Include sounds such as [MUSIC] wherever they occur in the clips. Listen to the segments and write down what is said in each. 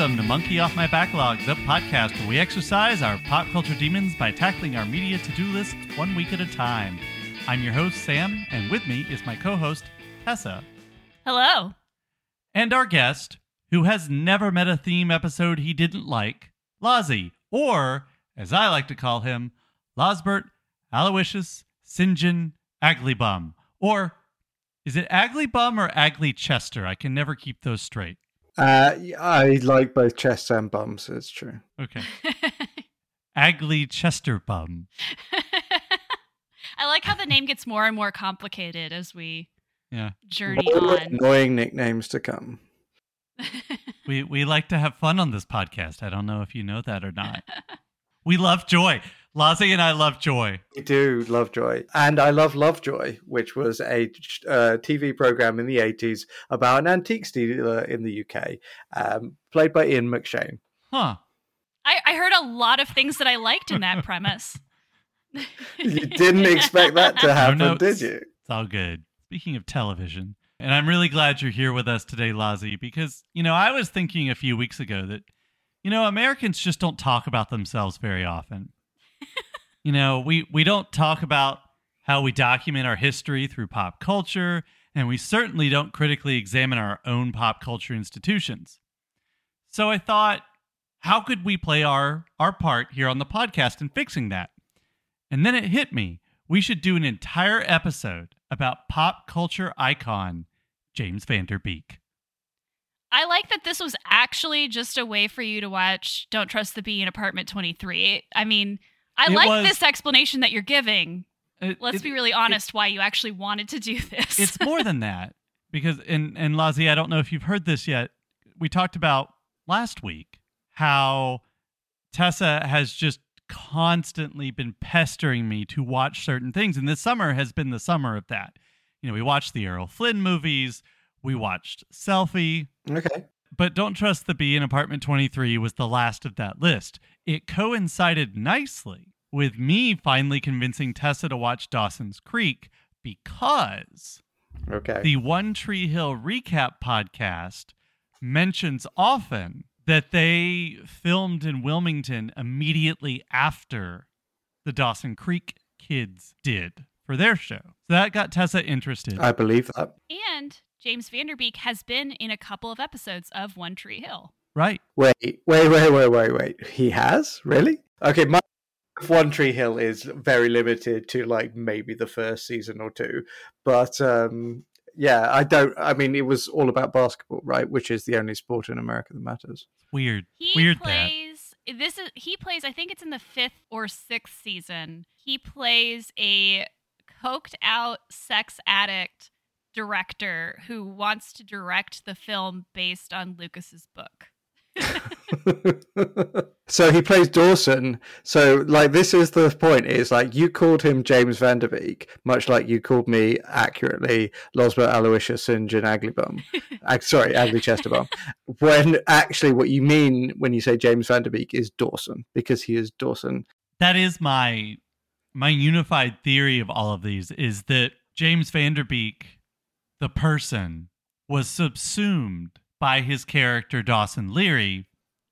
Welcome to Monkey Off My Backlog, the podcast where we exercise our pop culture demons by tackling our media to do list one week at a time. I'm your host, Sam, and with me is my co host, Tessa, Hello. and our guest, who has never met a theme episode he didn't like, Lozzie, or, as I like to call him, Losbert Aloysius Sinjin Aglybum. Or is it Aglybum or Agly Chester? I can never keep those straight. Uh, I like both chests and bums. It's true. Okay. [LAUGHS] Agly Chester Bum. I like how the name gets more and more complicated as we Yeah. journey More on. annoying nicknames to come. [LAUGHS] We we like to have fun on this podcast. I don't know if you know that or not. We love joy. Lozzie and I love joy. I do love Joy, and I love Lovejoy, which was a uh, TV program in the eighties about an antique dealer in the UK, um, played by Ian McShane. Huh. I, I heard a lot of things that I liked in that [LAUGHS] premise. You didn't expect that to happen, notes. did you? It's all good. Speaking of television, and I'm really glad you're here with us today, Lozzie, because, you know, I was thinking a few weeks ago that, you know, Americans just don't talk about themselves very often. [LAUGHS] you know, we, we don't talk about how we document our history through pop culture, and we certainly don't critically examine our own pop culture institutions. So I thought, how could we play our, our part here on the podcast in fixing that? And then it hit me. We should do an entire episode about pop culture icon James Van Der Beek. I like that this was actually just a way for you to watch Don't Trust the Bee in Apartment 23. I mean, I It like was- this explanation that you're giving. It- Let's it- be really honest why you actually wanted to do this. It's more than that because, and and Lozzie, I don't know if you've heard this yet. We talked about last week how Tessa has just constantly been pestering me to watch certain things, and this summer has been the summer of that. You know, we watched the Errol Flynn movies, we watched Selfie, Okay. But Don't Trust the Bee in Apartment 23 was the last of that list. It coincided nicely with me finally convincing Tessa to watch Dawson's Creek because Okay. the One Tree Hill recap podcast mentions often that they filmed in Wilmington immediately after the Dawson Creek kids did for their show. So that got Tessa interested. I believe that. and James Van Der Beek has been in a couple of episodes of One Tree Hill. right. Wait, wait, wait, wait, wait, wait. He has really? Okay, my One Tree Hill is very limited to like maybe the first season or two, but um, yeah, I don't. I mean, it was all about basketball, right? Which is the only sport in America that matters. Weird. He Weird that. this is he plays I think it's in the 5th or 6th season. He plays a coked out sex addict director who wants to direct the film based on Lucas's book. [LAUGHS] so he plays Dawson. So like this is the point. Is like you called him James Van Der Beek, much like you called me accurately Losbert Aloysius and Jan Aglybum. Ag- [LAUGHS] sorry, Agly Chesterbum. when actually what you mean when you say James Van Der Beek is Dawson because he is Dawson. that is my my unified theory of all of these is that James Van Der Beek, the person, was subsumed by his character Dawson Leary,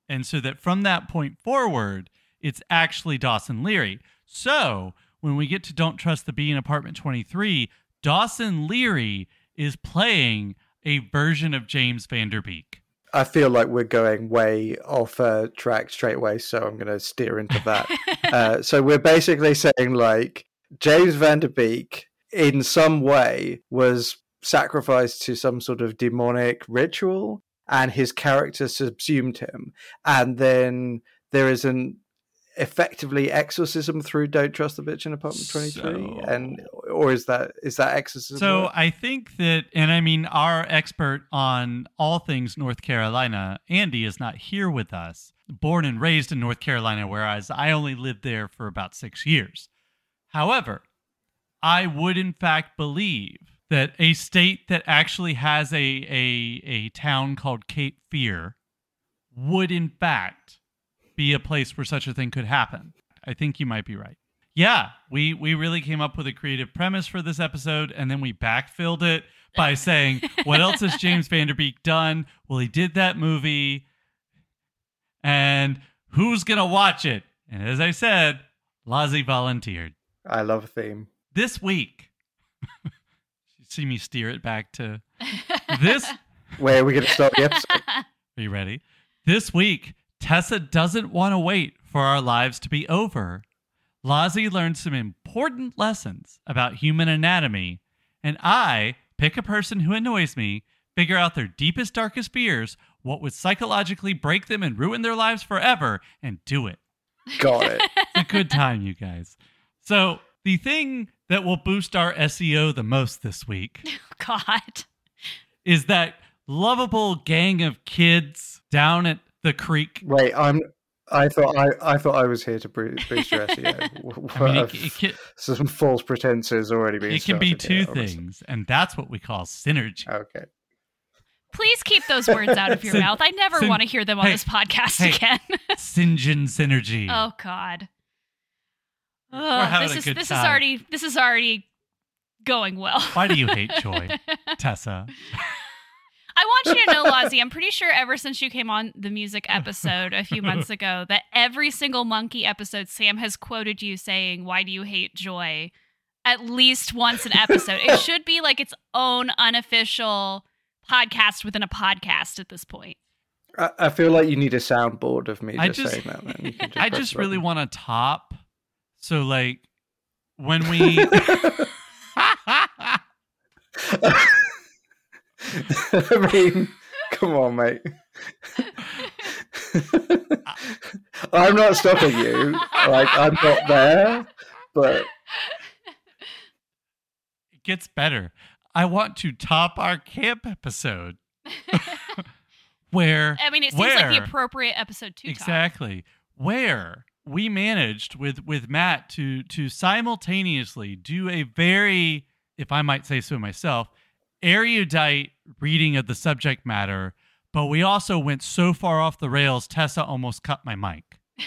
and so that from that point forward, it's actually Dawson Leary. So when we get to Don't Trust the Bee in Apartment 23, Dawson Leary is playing a version of James Van Der Beek. I feel like we're going way off uh, track straight away, so I'm going to steer into that. [LAUGHS] uh, so we're basically saying like James Van Der Beek in some way was sacrificed to some sort of demonic ritual and his character subsumed him and then there is an effectively exorcism through don't trust the bitch in apartment 23 So- and or is that is that exorcism So work? I think that, and I mean, our expert on all things North Carolina, Andy, is not here with us. Born and raised in North Carolina, whereas I only lived there for about six years. However, I would in fact believe that a state that actually has a a, a town called Cape Fear would in fact be a place where such a thing could happen. I think you might be right. Yeah, we we really came up with a creative premise for this episode, and then we backfilled it by [LAUGHS] saying, "What else has James Van Der Beek done?" Well, he did that movie. And who's going to watch it? And as I said, Lozzie volunteered. I love a theme. This week, you see me steer it back to [LAUGHS] this. Where are we going to start the episode? Are you ready? This week, Tessa doesn't want to wait for our lives to be over. Lozzie learned some important lessons about human anatomy, and I pick a person who annoys me, figure out their deepest, darkest fears, what would psychologically break them and ruin their lives forever, and do it. Got it. It's a good time, you guys. So, the thing that will boost our SEO the most this week [LAUGHS] oh, God. is that lovable gang of kids down at the creek. Wait, I'm. I thought I, I thought I was here to boost your SEO. [LAUGHS] I mean, it, uh, it can, some false pretenses already being. it can be started here, two honestly. things, and that's what we call synergy. Okay. Please keep those words out of your Sin- mouth. I never sin- want to hear them on hey, this podcast hey. again. [LAUGHS] Sinjin synergy. oh God. Ugh, oh, having this is this time. is already this is already going well. Why do you hate [LAUGHS] joy, Tessa? I want you to know, Lozzie, I'm pretty sure ever since you came on the music episode a few months ago, that every single monkey episode, Sam has quoted you saying, Why do you hate joy? At least once an episode. it should be like its own unofficial podcast within a podcast at this point. I, I feel like you need a soundboard of me I just, just- saying that. Then. You [LAUGHS] I just really want to top. So, like, when we. [LAUGHS] I mean, come on, mate. [LAUGHS] I'm not stopping you. Like I'm not there, but it gets better. I want to top our camp episode [LAUGHS] where I mean, it seems like the appropriate episode to talk. exactly where we managed with with Matt to to simultaneously do a very, if I might say so myself, erudite reading of the subject matter, but we also went so far off the rails. Tessa almost cut my mic. [LAUGHS]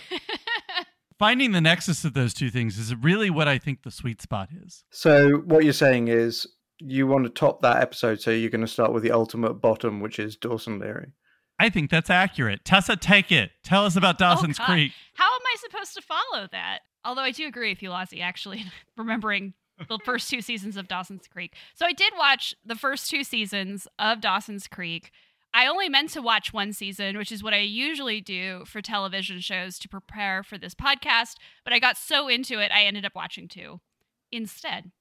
Finding the nexus of those two things is really what I think the sweet spot is. so what you're saying is you want to top that episode, so you're going to start with the ultimate bottom, which is Dawson Leary. I think that's accurate. Tessa, take it. Tell us about Dawson's oh, God. Creek. How am I supposed to follow that? Although I do agree with you, Lassie, actually, [LAUGHS] remembering the [LAUGHS] first two seasons of Dawson's Creek. So I did watch the first two seasons of Dawson's Creek. I only meant to watch one season, which is what I usually do for television shows to prepare for this podcast, but I got so into it, I ended up watching two instead.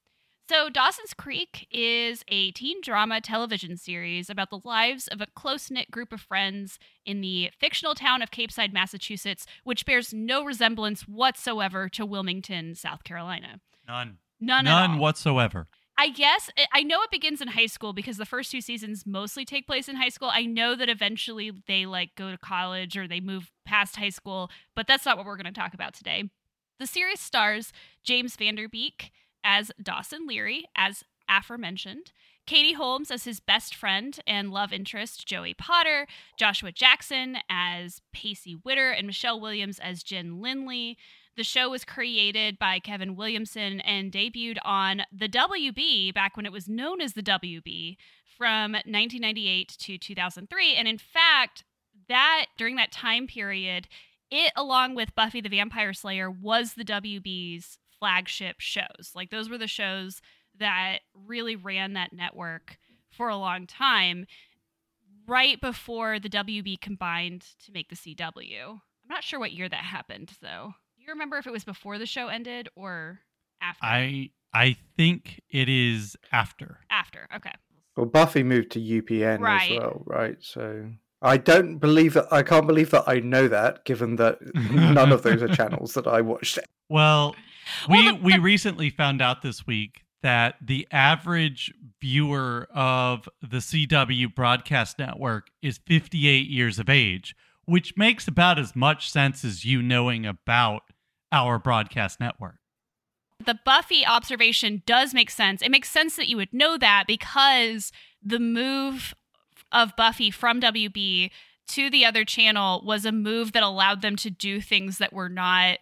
So, Dawson's Creek is a teen drama television series about the lives of a close knit group of friends in the fictional town of Capeside, Massachusetts, which bears no resemblance whatsoever to Wilmington, South Carolina. None. None, None whatsoever. I guess I know it begins in high school because the first two seasons mostly take place in high school. I know that eventually they like go to college or they move past high school, but that's not what we're going to talk about today. The series stars James Van Der Beek as Dawson Leary, as aforementioned, Katie Holmes as his best friend and love interest, Joey Potter, Joshua Jackson as Pacey Witter, and Michelle Williams as Jen Lindley. The show was created by Kevin Williamson and debuted on the WB back when it was known as the WB from 1998 to 2003. And in fact, that during that time period, it along with Buffy the Vampire Slayer was the WB's flagship shows. Like those were the shows that really ran that network for a long time right before the WB combined to make the CW. I'm not sure what year that happened though. Do you remember if it was before the show ended or after? I I think it is after. after. Okay. Well, Buffy moved to UPN Right. as well, right? So I don't believe that. I can't believe that I know that, given that [LAUGHS] none of those are channels that I watched. Well, we Well, the- we the- recently found out this week that the average viewer of the CW broadcast network is 58 years of age, which makes about as much sense as you knowing about our broadcast network. the Buffy observation does make sense. It makes sense that you would know that because the move of Buffy from WB to the other channel was a move that allowed them to do things that were not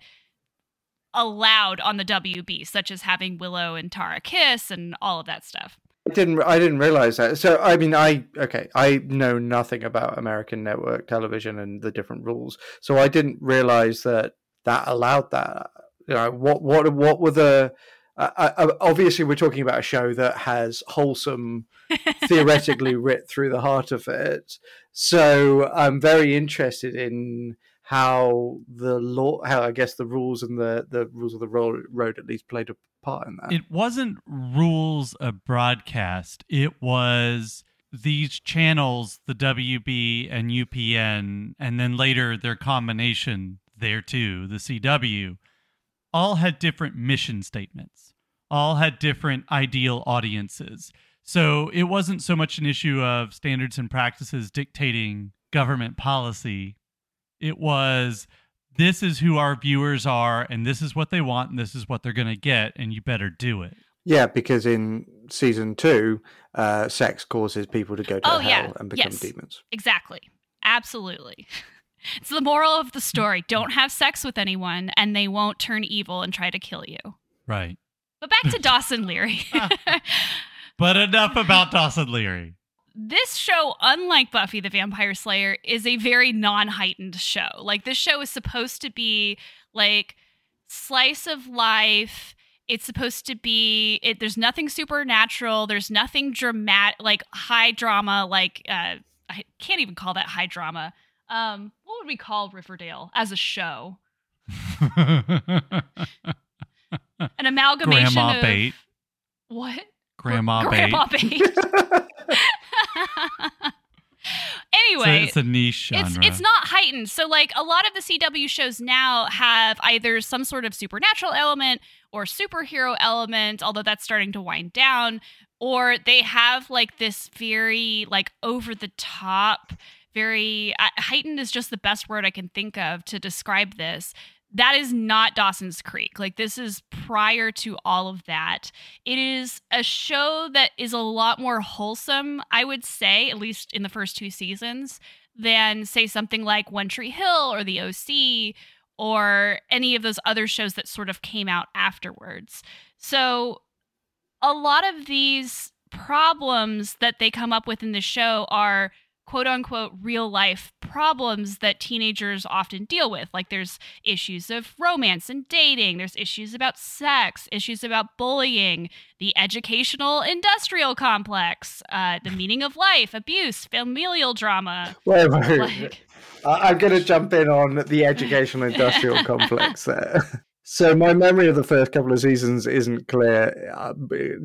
allowed on the WB, such as having Willow and Tara kiss and all of that stuff. I didn't I didn't realize that. So I mean I okay, I know nothing about American network television and the different rules. So I didn't realize that that allowed that. You know, what what what were the uh, uh, obviously we're talking about a show that has wholesome [LAUGHS] theoretically writ through the heart of it. So I'm very interested in how the law, how I guess the rules and the the rules of the road, at least played a part in that. It wasn't rules of broadcast. It was these channels, the WB and UPN, and then later their combination there too, the CW, all had different mission statements, all had different ideal audiences. So it wasn't so much an issue of standards and practices dictating government policy it was this is who our viewers are and this is what they want and this is what they're going to get and you better do it. Yeah, because in season two, uh, sex causes people to go to oh, hell yeah. and become yes. demons. Exactly. Absolutely. [LAUGHS] It's the moral of the story. Don't have sex with anyone and they won't turn evil and try to kill you. Right. But back to [LAUGHS] Dawson Leary. [LAUGHS] but enough about Dawson Leary this show, unlike Buffy the Vampire Slayer, is a very non heightened show. Like, this show is supposed to be like slice of life. It's supposed to be, it, there's nothing supernatural. There's nothing dramatic, like high drama, like, uh, I can't even call that high drama. Um, what would we call Riverdale as a show? An amalgamation Grandma of bait. what? Grandma Gr- bait. Grandma bait. [LAUGHS] [LAUGHS] [LAUGHS] Anyway, it's a niche genre. it's it's not heightened. So like a lot of the CW shows now have either some sort of supernatural element or superhero element, although that's starting to wind down, or they have like this very like over the top very uh, heightened is just the best word I can think of to describe this that is not Dawson's Creek. Like, this is prior to all of that. It is a show that is a lot more wholesome, I would say, at least in the first two seasons, than, say, something like One Tree Hill or The OC or any of those other shows that sort of came out afterwards. So, a lot of these problems that they come up with in the show are quote unquote real life problems that teenagers often deal with. Like there's issues of romance and dating, there's issues about sex, issues about bullying, the educational industrial complex, uh, the meaning of life, abuse, familial drama. Wait, wait, like, I'm going to jump in on the educational industrial complex there. [LAUGHS] So my memory of the first couple of seasons isn't clear, uh,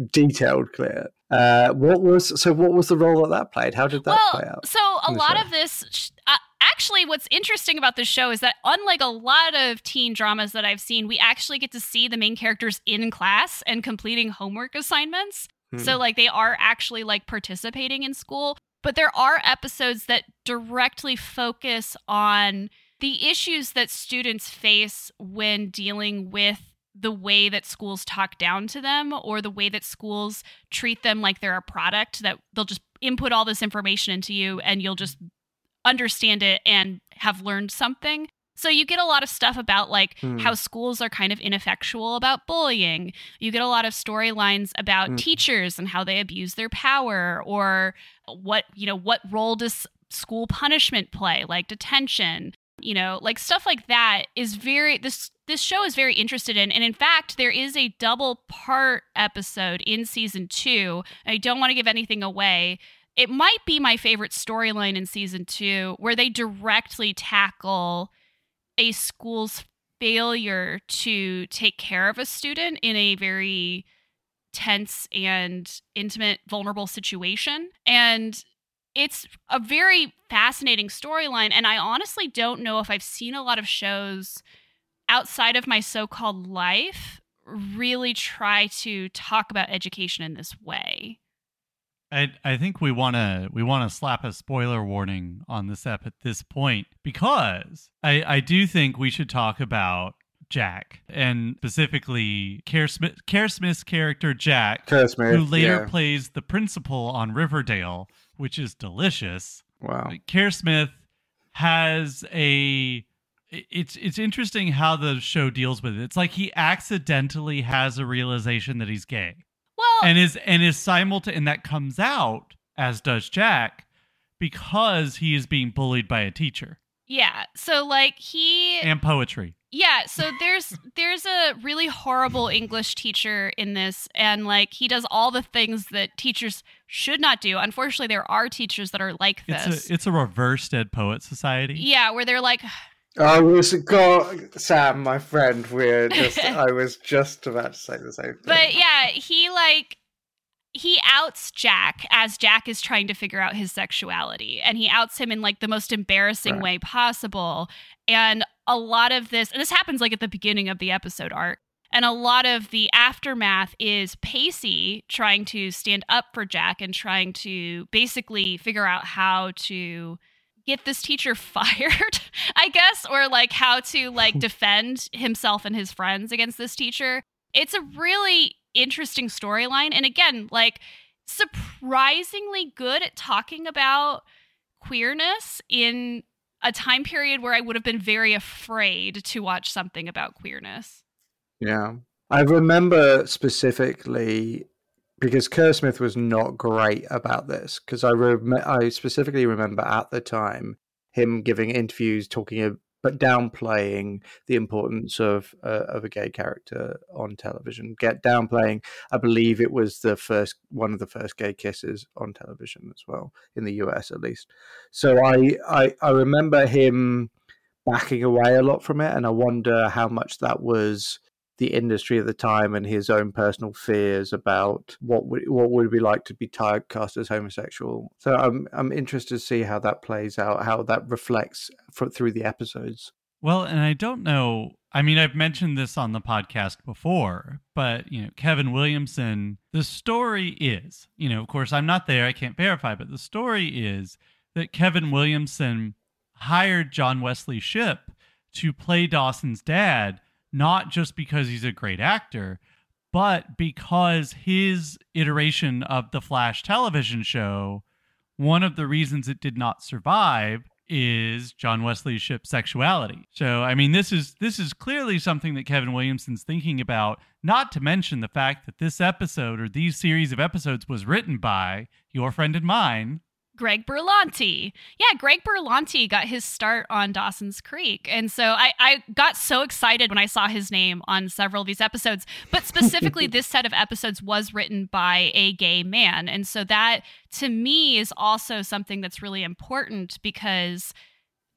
detailed clear. Uh, what was so? What was the role that that played? How did that well, play out? So a lot show? of this, uh, actually, what's interesting about this show is that unlike a lot of teen dramas that I've seen, we actually get to see the main characters in class and completing homework assignments. Hmm. So like they are actually like participating in school. But there are episodes that directly focus on the issues that students face when dealing with the way that schools talk down to them or the way that schools treat them like they're a product that they'll just input all this information into you and you'll just understand it and have learned something. So you get a lot of stuff about like mm. how schools are kind of ineffectual about bullying. You get a lot of storylines about mm. teachers and how they abuse their power or what, you know, what role does school punishment play, like detention you know like stuff like that is very this this show is very interested in. And in fact there is a double part episode in season two. I don't want to give anything away. It might be my favorite storyline in season two where they directly tackle a school's failure to take care of a student in a very tense and intimate vulnerable situation. And it's a very fascinating storyline and i honestly don't know if i've seen a lot of shows outside of my so-called life really try to talk about education in this way I, I think we want to we want to slap a spoiler warning on this ep at this point because I, I do think we should talk about Jack and specifically Kerr, Smith, Kerr Smith's character Jack, Smith, who later yeah. plays the principal on Riverdale, which is delicious. Wow. Kerr Smith has a it's it's interesting how the show deals with it. It's like he accidentally has a realization that he's gay. Well, and is and is simultaneous and that comes out as does Jack because he is being bullied by a teacher yeah. So like he and poetry. Yeah, so there's [LAUGHS] there's a really horrible English teacher in this and like he does all the things that teachers should not do. Unfortunately, there are teachers that are like this. It's a it's a reverse dead poet society. Yeah, where they're like [SIGHS] I was God, Sam, my friend. We're just. [LAUGHS] I was just about to say the same thing. But yeah, he like he outs Jack as Jack is trying to figure out his sexuality, and he outs him in like the most embarrassing Right. way possible. And a lot of this, and this happens like at the beginning of the episode arc. And a lot of the aftermath is Pacey trying to stand up for Jack and trying to basically figure out how to get this teacher [LAUGHS] fired, I guess, or like how to like [LAUGHS] defend himself and his friends against this teacher. It's a really interesting storyline and again, like surprisingly good at talking about queerness in a time period where I would have been very afraid to watch something about queerness. Yeah. I remember specifically because Kerr Smith was not great about this because I rem- I specifically remember at the time him giving interviews talking but downplaying the importance of uh, of a gay character on television. Get downplaying. I believe it was the first one of the first gay kisses on television as well in the US at least. So I I, I remember him backing away a lot from it, and I wonder how much that was the industry at the time and his own personal fears about what would what would it be like to be typecast as homosexual. So I'm I'm interested to see how that plays out, how that reflects fr- through the episodes. Well, and I don't know. I mean, I've mentioned this on the podcast before, but you know, Kevin Williamson, the story is, you know, of course I'm not there, I can't verify, but the story is that Kevin Williamson hired John Wesley Shipp to play Dawson's dad, not just because he's a great actor, but because his iteration of the Flash television show, one of the reasons it did not survive is John Wesley Shipp's sexuality. So, I mean, this is this is clearly something that Kevin Williamson's thinking about. Not to mention the fact that this episode or these series of episodes was written by your friend and mine, Greg Berlanti. Yeah, Greg Berlanti got his start on Dawson's Creek. And so I, I got so excited when I saw his name on several of these episodes. But specifically, [LAUGHS] this set of episodes was written by a gay man. And so that to me is also something that's really important because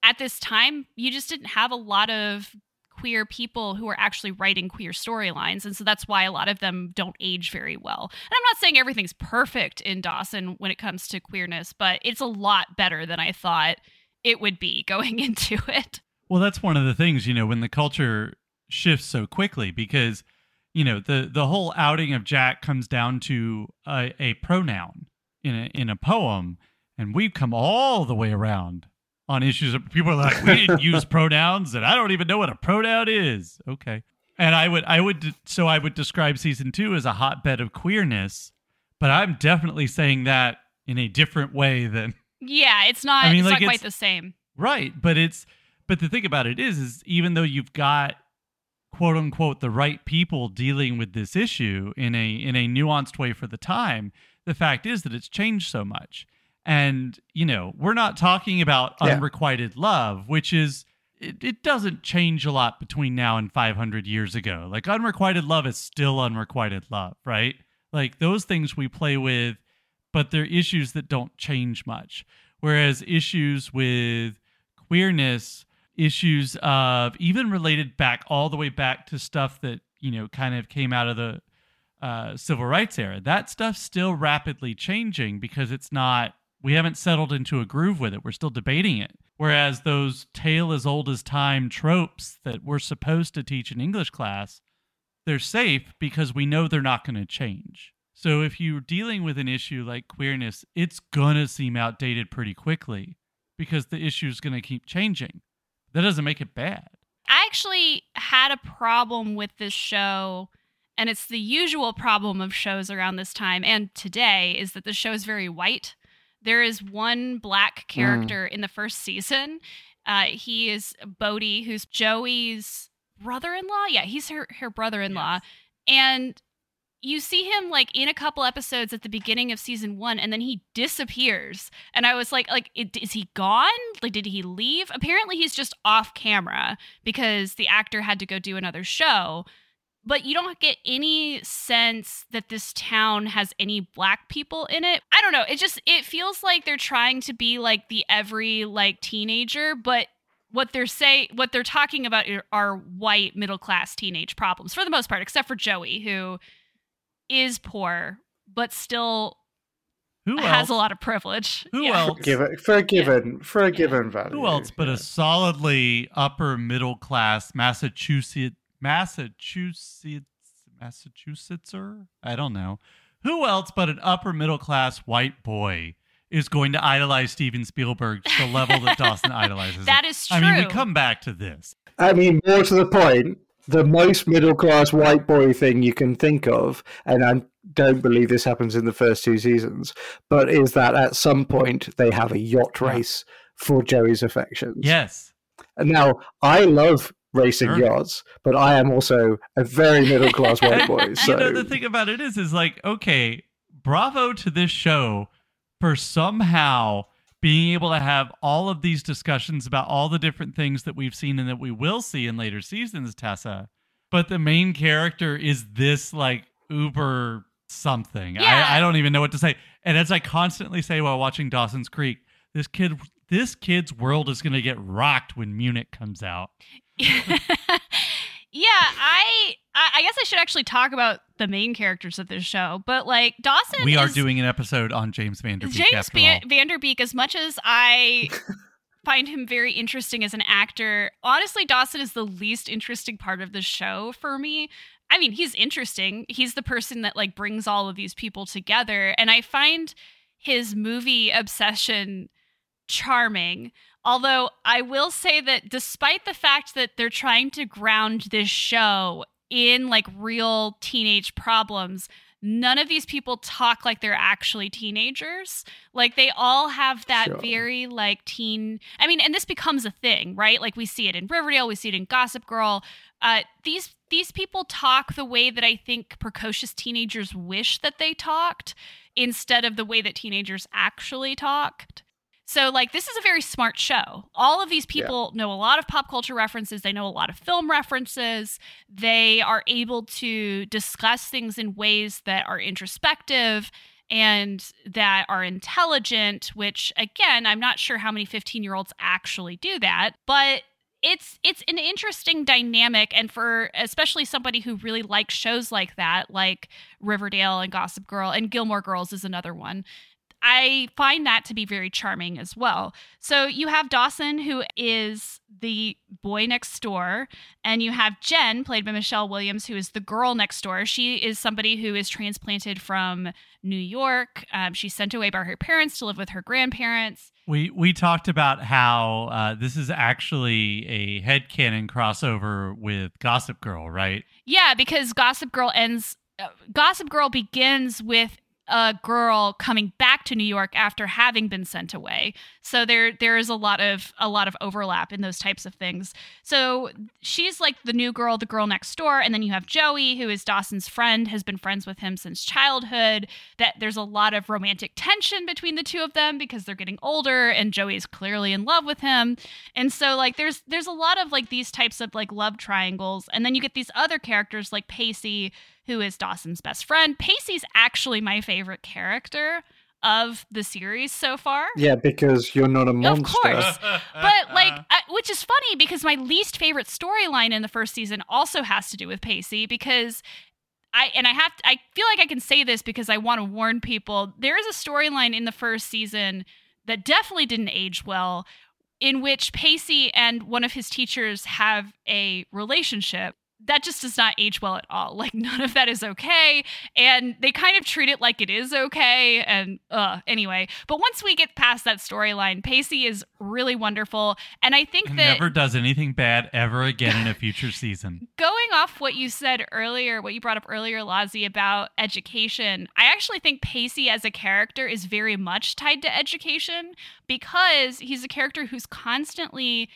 at this time, you just didn't have a lot of queer people who are actually writing queer storylines. And so that's why a lot of them don't age very well. And I'm not saying everything's perfect in Dawson when it comes to queerness, but it's a lot better than I thought it would be [LAUGHS] going into it. Well, that's one of the things, you know, when the culture shifts so quickly because, you know, the the whole outing of Jack comes down to a, a pronoun in a in a poem, and we've come all the way around on issues of people are like, we didn't use [LAUGHS] pronouns, and I don't even know what a pronoun is. Okay. And I would I would so I would describe season two as a hotbed of queerness, but I'm definitely saying that in a different way than Yeah, it's not I mean, it's like, not quite it's- the same. Right, but it's but the thing about it is is even though you've got quote unquote the right people dealing with this issue in a in a nuanced way for the time, the fact is that it's changed so much. And, you know, we're not talking about Yeah. unrequited love, which is it, it doesn't change a lot between now and 500 years ago. Like unrequited love is still unrequited love, right? Like those things we play with, but they're issues that don't change much. Whereas issues with queerness, issues of even related back all the way back to stuff that, you know, kind of came out of the uh, civil rights era, that stuff's still rapidly changing because it's not, we haven't settled into a groove with it. We're still debating it. Whereas those tale as old as time tropes that we're supposed to teach in English class, they're safe because we know they're not going to change. So if you're dealing with an issue like queerness, it's going to seem outdated pretty quickly because the issue is going to keep changing. That doesn't make it bad. I actually had a problem with this show, and it's the usual problem of shows around this time and today is that the show is very white. There is one black character in the first season. Uh, he is Bodie, who's Joey's brother-in-law. Yeah, he's her her brother-in-law, and you see him like in a couple episodes at the beginning of season one and then he disappears. And i was like like is he gone? Like did he leave? Apparently he's just off camera because the actor had to go do another show but you don't get any sense that this town has any black people in it. I don't know. It just it feels like they're trying to be like the every like teenager, but what they're say what they're talking about are white middle class teenage problems for the most part, except for Joey, who is poor but still Who has else? a lot of privilege. Who Yeah. else? Given, for a given, for a given value. Who else but yeah. a solidly upper middle class Massachusetts Massachusetts Massachusettser? I don't know. Who else but an upper middle class white boy is going to idolize Steven Spielberg to the level that Dawson [LAUGHS] idolizes? That him? is true. I mean, we come back to this. I mean, more to the point, the most middle class white boy thing you can think of, and I don't believe this happens in the first two seasons, but is that at some point they have a yacht race for Joey's affections. Yes. Now I love racing Sure. yachts, but I am also a very middle class white [LAUGHS] boy. So you know, the thing about it is, is like, okay, bravo to this show for somehow being able to have all of these discussions about all the different things that we've seen and that we will see in later seasons, Tessa. But the main character is this like uber something. Yeah. I, I don't even know what to say. And as I constantly say while watching Dawson's Creek, this kid this kid's world is gonna get rocked when Munich comes out. [LAUGHS] yeah, I I I guess I should actually talk about the main characters of this show, but like Dawson We are is- doing an episode on James Van Der Beek James Van-. Vanderbeek, as much as I [LAUGHS] find him very interesting as an actor, honestly, Dawson is the least interesting part of the show for me. I mean, he's interesting. He's the person that like brings all of these people together, and I find his movie obsession charming. Although I will say that despite the fact that they're trying to ground this show in like real teenage problems, none of these people talk like they're actually teenagers. Like they all have that Sure. very like teen. I mean, and this becomes a thing, right? Like we see it in Riverdale, we see it in Gossip Girl. Uh, these these people talk the way that I think precocious teenagers wish that they talked, instead of the way that teenagers actually talked. So, like, this is a very smart show. All of these people know a lot of pop culture references. They know a lot of film references. They are able to discuss things in ways that are introspective and that are intelligent, which, again, I'm not sure how many 15 year olds actually do that, but it's it's an interesting dynamic and for especially somebody who really likes shows like that like Riverdale and Gossip Girl and Gilmore Girls is another one I find that to be very charming as well. So you have Dawson, who is the boy next door, and you have Jen, played by Michelle Williams, who is the girl next door. She is somebody who is transplanted from New York. Um, she's sent away by her parents to live with her grandparents. We we talked about how uh, this is actually a headcanon crossover with Gossip Girl, right? Yeah, because Gossip Girl ends. Uh, Gossip Girl begins with a girl coming back to New York after having been sent away. So there there is a lot of a lot of overlap in those types of things. So she's like the new girl, the girl next door, and then you have Joey, who is Dawson's friend, has been friends with him since childhood. That there's a lot of romantic tension between the two of them because they're getting older, and Joey is clearly in love with him. And so like there's there's a lot of like these types of like love triangles, and then you get these other characters like Pacey, who is Dawson's best friend. Pacey's actually my favorite character of the series so far. yeah, because you're not a monster. Of course. [LAUGHS] But like, I, which is funny because my least favorite storyline in the first season also has to do with Pacey because I and I have I feel like I can say this because I want to warn people. There is a storyline in the first season that definitely didn't age well in which Pacey and one of his teachers have a relationship that just does not age well at all. Like [LAUGHS] none of that is okay, and they kind of treat it like it is okay. And uh, anyway, but once we get past that storyline, Pacey is really wonderful, and I think that Never does anything bad ever again in a future season. [LAUGHS] going off what you said earlier, what you brought up earlier, Lozzie, about education, I actually think Pacey as a character is very much tied to education because he's a character who's constantly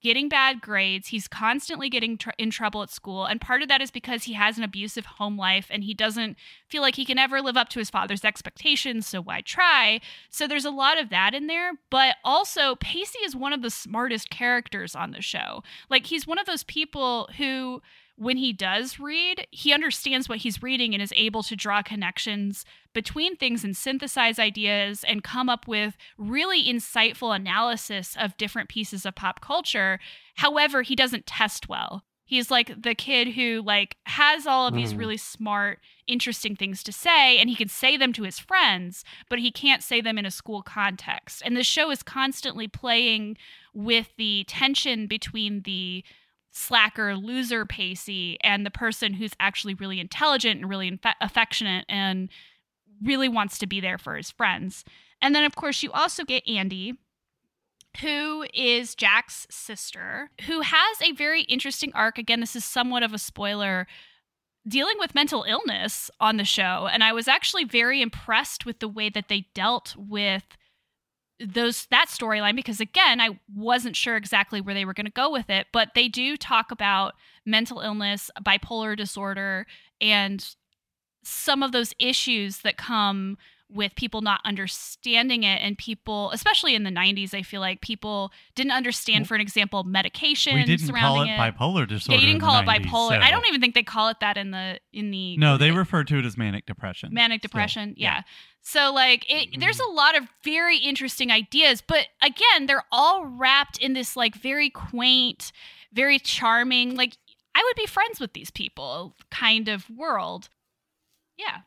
getting bad grades. He's constantly getting tr- in trouble at school. And part of that is because he has an abusive home life and he doesn't feel like he can ever live up to his father's expectations. So why try? So there's a lot of that in there. But also, Pacey is one of the smartest characters on the show. Like, he's one of those people who when he does read, he understands what he's reading and is able to draw connections between things and synthesize ideas and come up with really insightful analysis of different pieces of pop culture. However, he doesn't test well. He's like the kid who like has all of these Mm. really smart, interesting things to say and he can say them to his friends, but he can't say them in a school context. And the show is constantly playing with the tension between the slacker loser Pacey and the person who's actually really intelligent and really infe- affectionate and really wants to be there for his friends. And then, of course, you also get Andy, who is Jack's sister, who has a very interesting arc. Again, this is somewhat of a spoiler. Dealing with mental illness on the show, and I was actually very impressed with the way that they dealt with those that storyline because again I wasn't sure exactly where they were going to go with it but they do talk about mental illness bipolar disorder and some of those issues that come with people not understanding it and people especially in the 90s I feel like people didn't understand for an example medication we didn't call it it bipolar disorder. yeah you didn't call it 90s, bipolar so- I don't even think they call it that in the in the No, they refer to it as manic depression. manic depression yeah. yeah. so like it, mm-hmm. there's a lot of very interesting ideas but again they're all wrapped in this like very quaint very charming like i would be friends with these people kind of world yeah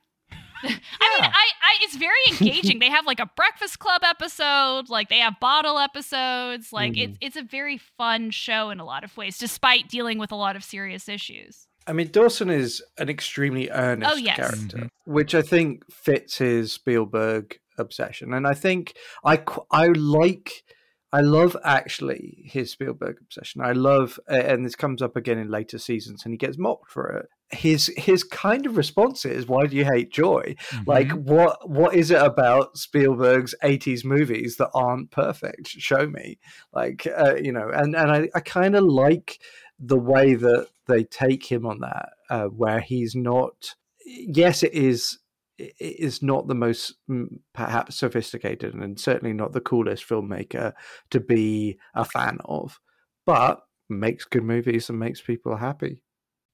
I mean, I, I, it's very engaging. they have like a Breakfast Club episode, like they have bottle episodes. Like it's it's a very fun show in a lot of ways, despite dealing with a lot of serious issues. I mean, Dawson is an extremely earnest Oh, yes. character, Mhm. which I think fits his Spielberg obsession. And I think I I like, I love actually his Spielberg obsession. I love, and this comes up again in later seasons, and he gets mocked for it. His his kind of response is, "Why do you hate Joy? Like, Mhm. what what is it about Spielberg's '80s movies that aren't perfect? Show me." Like, uh, you know, and and I, I kind of like the way that they take him on that, uh, where he's not. Yes, it is. It is not the most mm, perhaps sophisticated, and certainly not the coolest filmmaker to be a fan of, but makes good movies and makes people happy.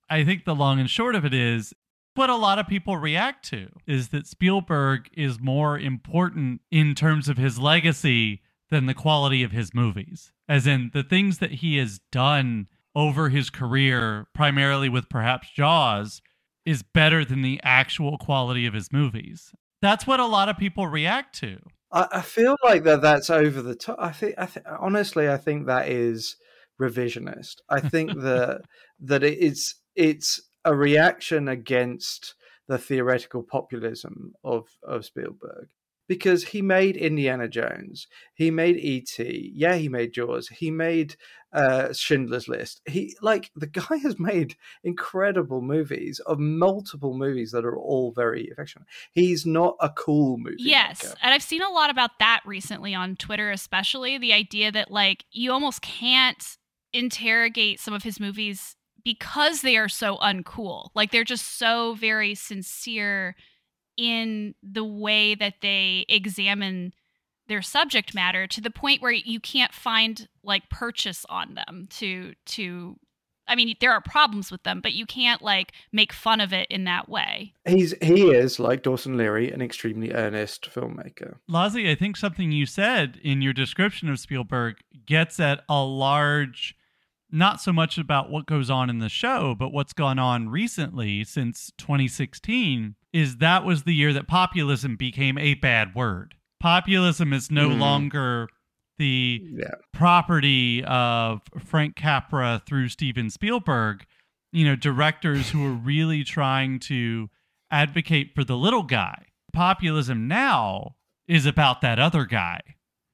I think the long and short of it is what a lot of people react to is that Spielberg is more important in terms of his legacy than the quality of his movies. As in the things that he has done over his career, primarily with perhaps Jaws, is better than the actual quality of his movies. That's what a lot of people react to. I, I feel like that that's over the top. I think, I th- honestly, I think that is revisionist. I think [LAUGHS] that that it is it's a reaction against the theoretical populism of of Spielberg because he made Indiana Jones, he made E.T., yeah, he made Jaws, he made uh, Schindler's List. He like the [LAUGHS] guy has made incredible movies of multiple movies that are all very affectionate. He's not a cool movie. Yes, maker. and I've seen a lot about that recently on Twitter, especially the idea that like you almost can't interrogate some of his movies because they are so uncool. Like they're just so very sincere in the way that they examine their subject matter to the point where you can't find like purchase on them to to I mean there are problems with them but you can't like make fun of it in that way. He's he is like Dawson Leary, an extremely earnest filmmaker. Lozzie, I think something you said in your description of Spielberg gets at a large, not so much about what goes on in the show, but what's gone on recently since 2016 is that was the year that populism became a bad word. Populism is no Mhm. longer the Yeah. property of Frank Capra through Steven Spielberg, you know, directors who are really trying to advocate for the little guy. Populism now is about that other guy.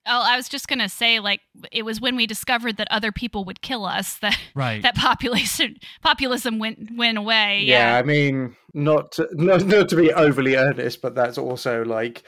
Oh, I was just gonna say, like, it was when we discovered that other people would kill us that Right. that population populism went went away. yeah, Yeah, I mean, not to, [LAUGHS] not not to be overly earnest, but that's also like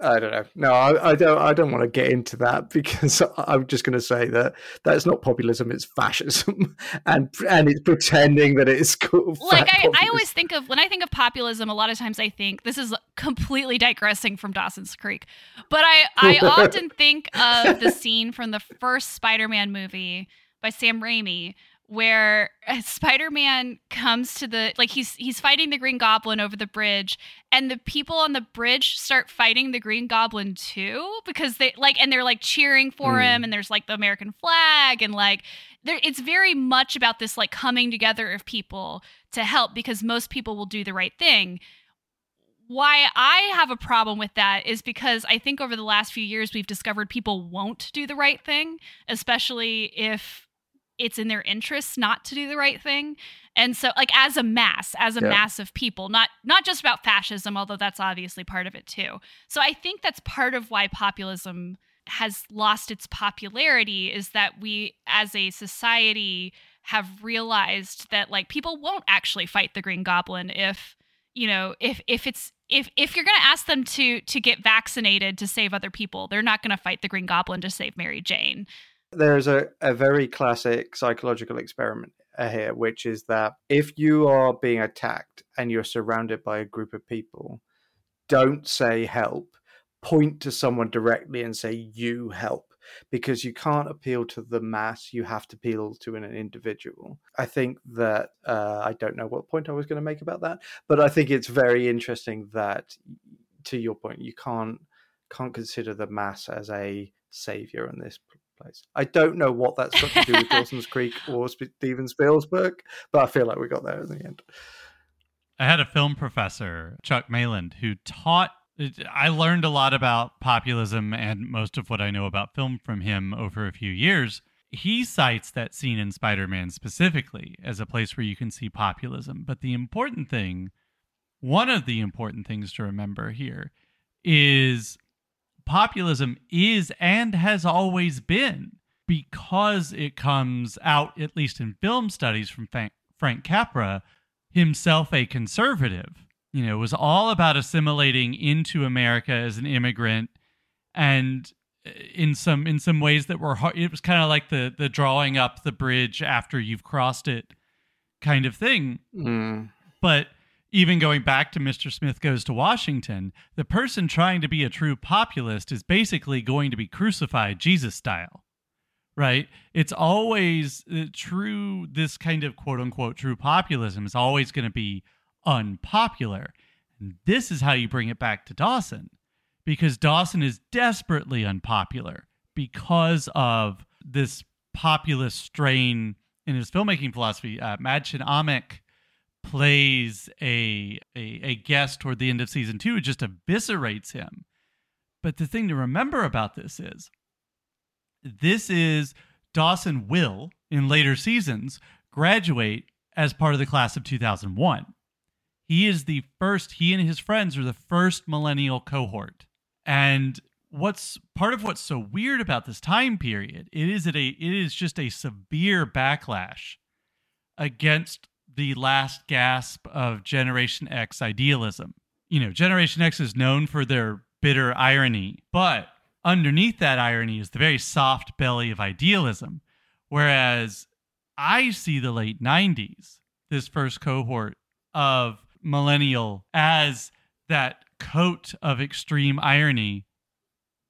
I don't know. No, I, I, don't. I don't want to get into that [LAUGHS] because I'm just going to say that that's not populism; it's fascism, [LAUGHS] and and it's pretending that it's [LAUGHS] cool. Like I, I always think of when I think of populism. A lot of times I think this is completely digressing from Dawson's Creek, but I I often think of the scene from the first Spider-Man movie by Sam Raimi where Spider-Man comes to the like he's he's fighting the Green Goblin over the bridge and the people on the bridge start fighting the Green Goblin too because they like and they're like cheering for mm. him and there's like the American flag and like there it's very much about this like coming together of people to help because most people will do the right thing. Why I have a problem with that is because I think over the last few years we've discovered people won't do the right thing, especially if it's in their interests not to do the right thing. And so like as a mass as a yeah. mass of people not not just about fascism although that's obviously part of it too. So i think that's part of why populism has lost its popularity is that we as a society have realized that like people won't actually fight the green goblin if you know if if it's if if you're going to ask them to to get vaccinated to save other people they're not going to fight the green goblin to save mary jane there's a, a very classic psychological experiment here, which is that if you are being attacked and you're surrounded by a group of people, don't say help. Point to someone directly and say, You help. Because you can't appeal to the mass, you have to appeal to an individual. I think that uh, I don't know what point I was going to make about that, but I think it's very interesting that, to your point, you can't can't consider the mass as a savior in this place. I don't know what that's got to do with [LAUGHS] Dawson's Creek or Steven Spielberg, but I feel like we got there in the end. I had a film professor, Chuck Mayland, who taught. I learned a lot about populism and most of what I know about film from him over a few years. He cites that scene in Spider Man specifically as a place where you can see populism. But the important thing, one of the important things to remember here, is populism is and has always been because it comes out, at least in film studies from Frank Capra, himself a conservative. You know, was all about assimilating into America as an immigrant and uh, in some in some ways that were hard it was kind of like the the drawing up the bridge after you've crossed it kind of thing mm. but even going back to Mr. Smith Goes to Washington, the person trying to be a true populist is basically going to be crucified Jesus style, right? It's always uh, true, this kind of quote unquote true populism is always going to be unpopular. And this is how you bring it back to Dawson, because Dawson is desperately unpopular because of this populist strain in his filmmaking philosophy. Uh, Mädchen Amick plays a, a a guest toward the end of season two, it just eviscerates him. But the thing to remember about this is this is Dawson will, in later seasons, graduate as part of the class of 2001. He is the first, he and his friends are the first millennial cohort. And what's part of what's so weird about this time period, it is a it is just a severe backlash against the last gasp of Generation X idealism. You know, Generation X is known for their bitter irony, but underneath that irony is the very soft belly of idealism. Whereas I see the late 90s, this first cohort of millennial, as that coat of extreme irony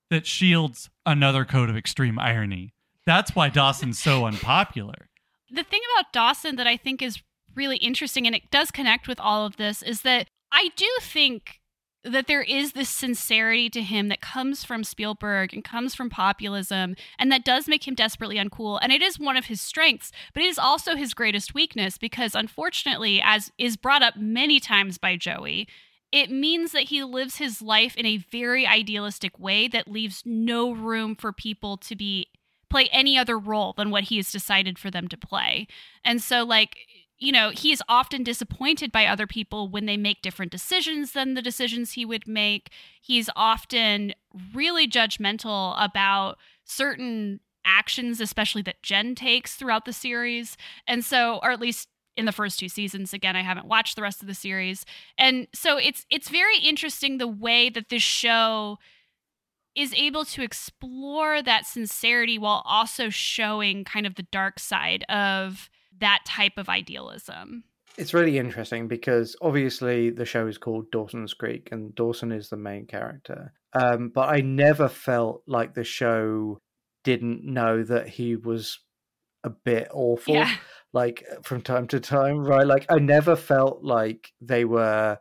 that shields another coat of extreme irony. That's why Dawson's so unpopular. The thing about Dawson that I think is really interesting and it does connect with all of this is that I do think that there is this sincerity to him that comes from Spielberg and comes from populism, and that does make him desperately uncool. And it is one of his strengths, but it is also his greatest weakness because, unfortunately, as is brought up many times by Joey, it means that he lives his life in a very idealistic way that leaves no room for people to be play any other role than what he has decided for them to play. And so, like, you know, he is often disappointed by other people when they make different decisions than the decisions he would make. He's often really judgmental about certain actions, especially that Jen takes throughout the series. And so, or at least in the first two seasons again i haven't watched the rest of the series and so it's it's very interesting the way that this show is able to explore that sincerity while also showing kind of the dark side of that type of idealism. It's really interesting because obviously the show is called Dawson's Creek and Dawson is the main character. Um, but I never felt like the show didn't know that he was a bit awful, Yeah. like from time to time, right? Like I never felt like they were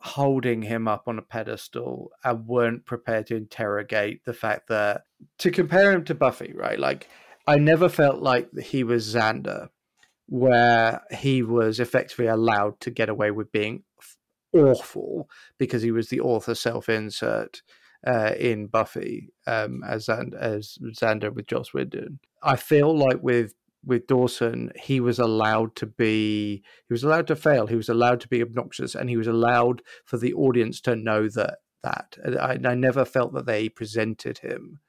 holding him up on a pedestal and weren't prepared to interrogate the fact that to compare him to Buffy, right? Like I never felt like he was Xander, where he was effectively allowed to get away with being awful because he was the author self-insert uh, in Buffy um, as as Xander with Joss Whedon. I feel like with with Dawson, he was allowed to be he was allowed to fail. He was allowed to be obnoxious, and he was allowed for the audience to know that that. I, I never felt that they presented him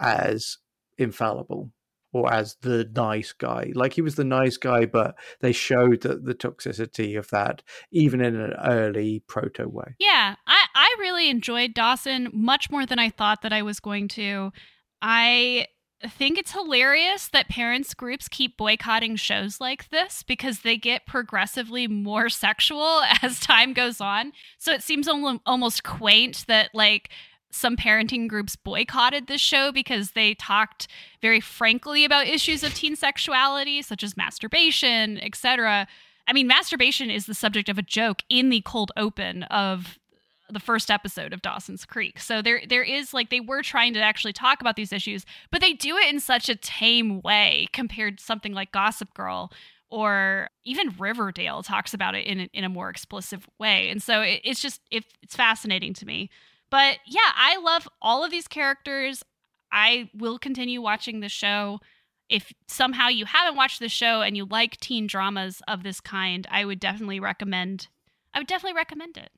as infallible or as the nice guy. Like he was the nice guy, but they showed the, the toxicity of that even in an early proto way. Yeah, I, I really enjoyed Dawson much more than I thought that I was going to. I think it's hilarious that parents groups keep boycotting shows like this because they get progressively more [LAUGHS] sexual as time goes on. So it seems almost quaint that like some parenting groups boycotted this show because they talked very frankly about issues of teen sexuality such as masturbation, etc. I mean, masturbation is the subject of a joke in the cold open of the first episode of Dawson's Creek. So there there is like they were trying to actually talk about these issues, but they do it in such a tame way compared to something like Gossip Girl or even Riverdale talks about it in a, in a more explicit way. And so it, it's just it, it's fascinating to me. But yeah, I love all of these characters. I will continue watching the show. If somehow you haven't watched the show and you like teen dramas of this kind, I would definitely recommend I would definitely recommend it.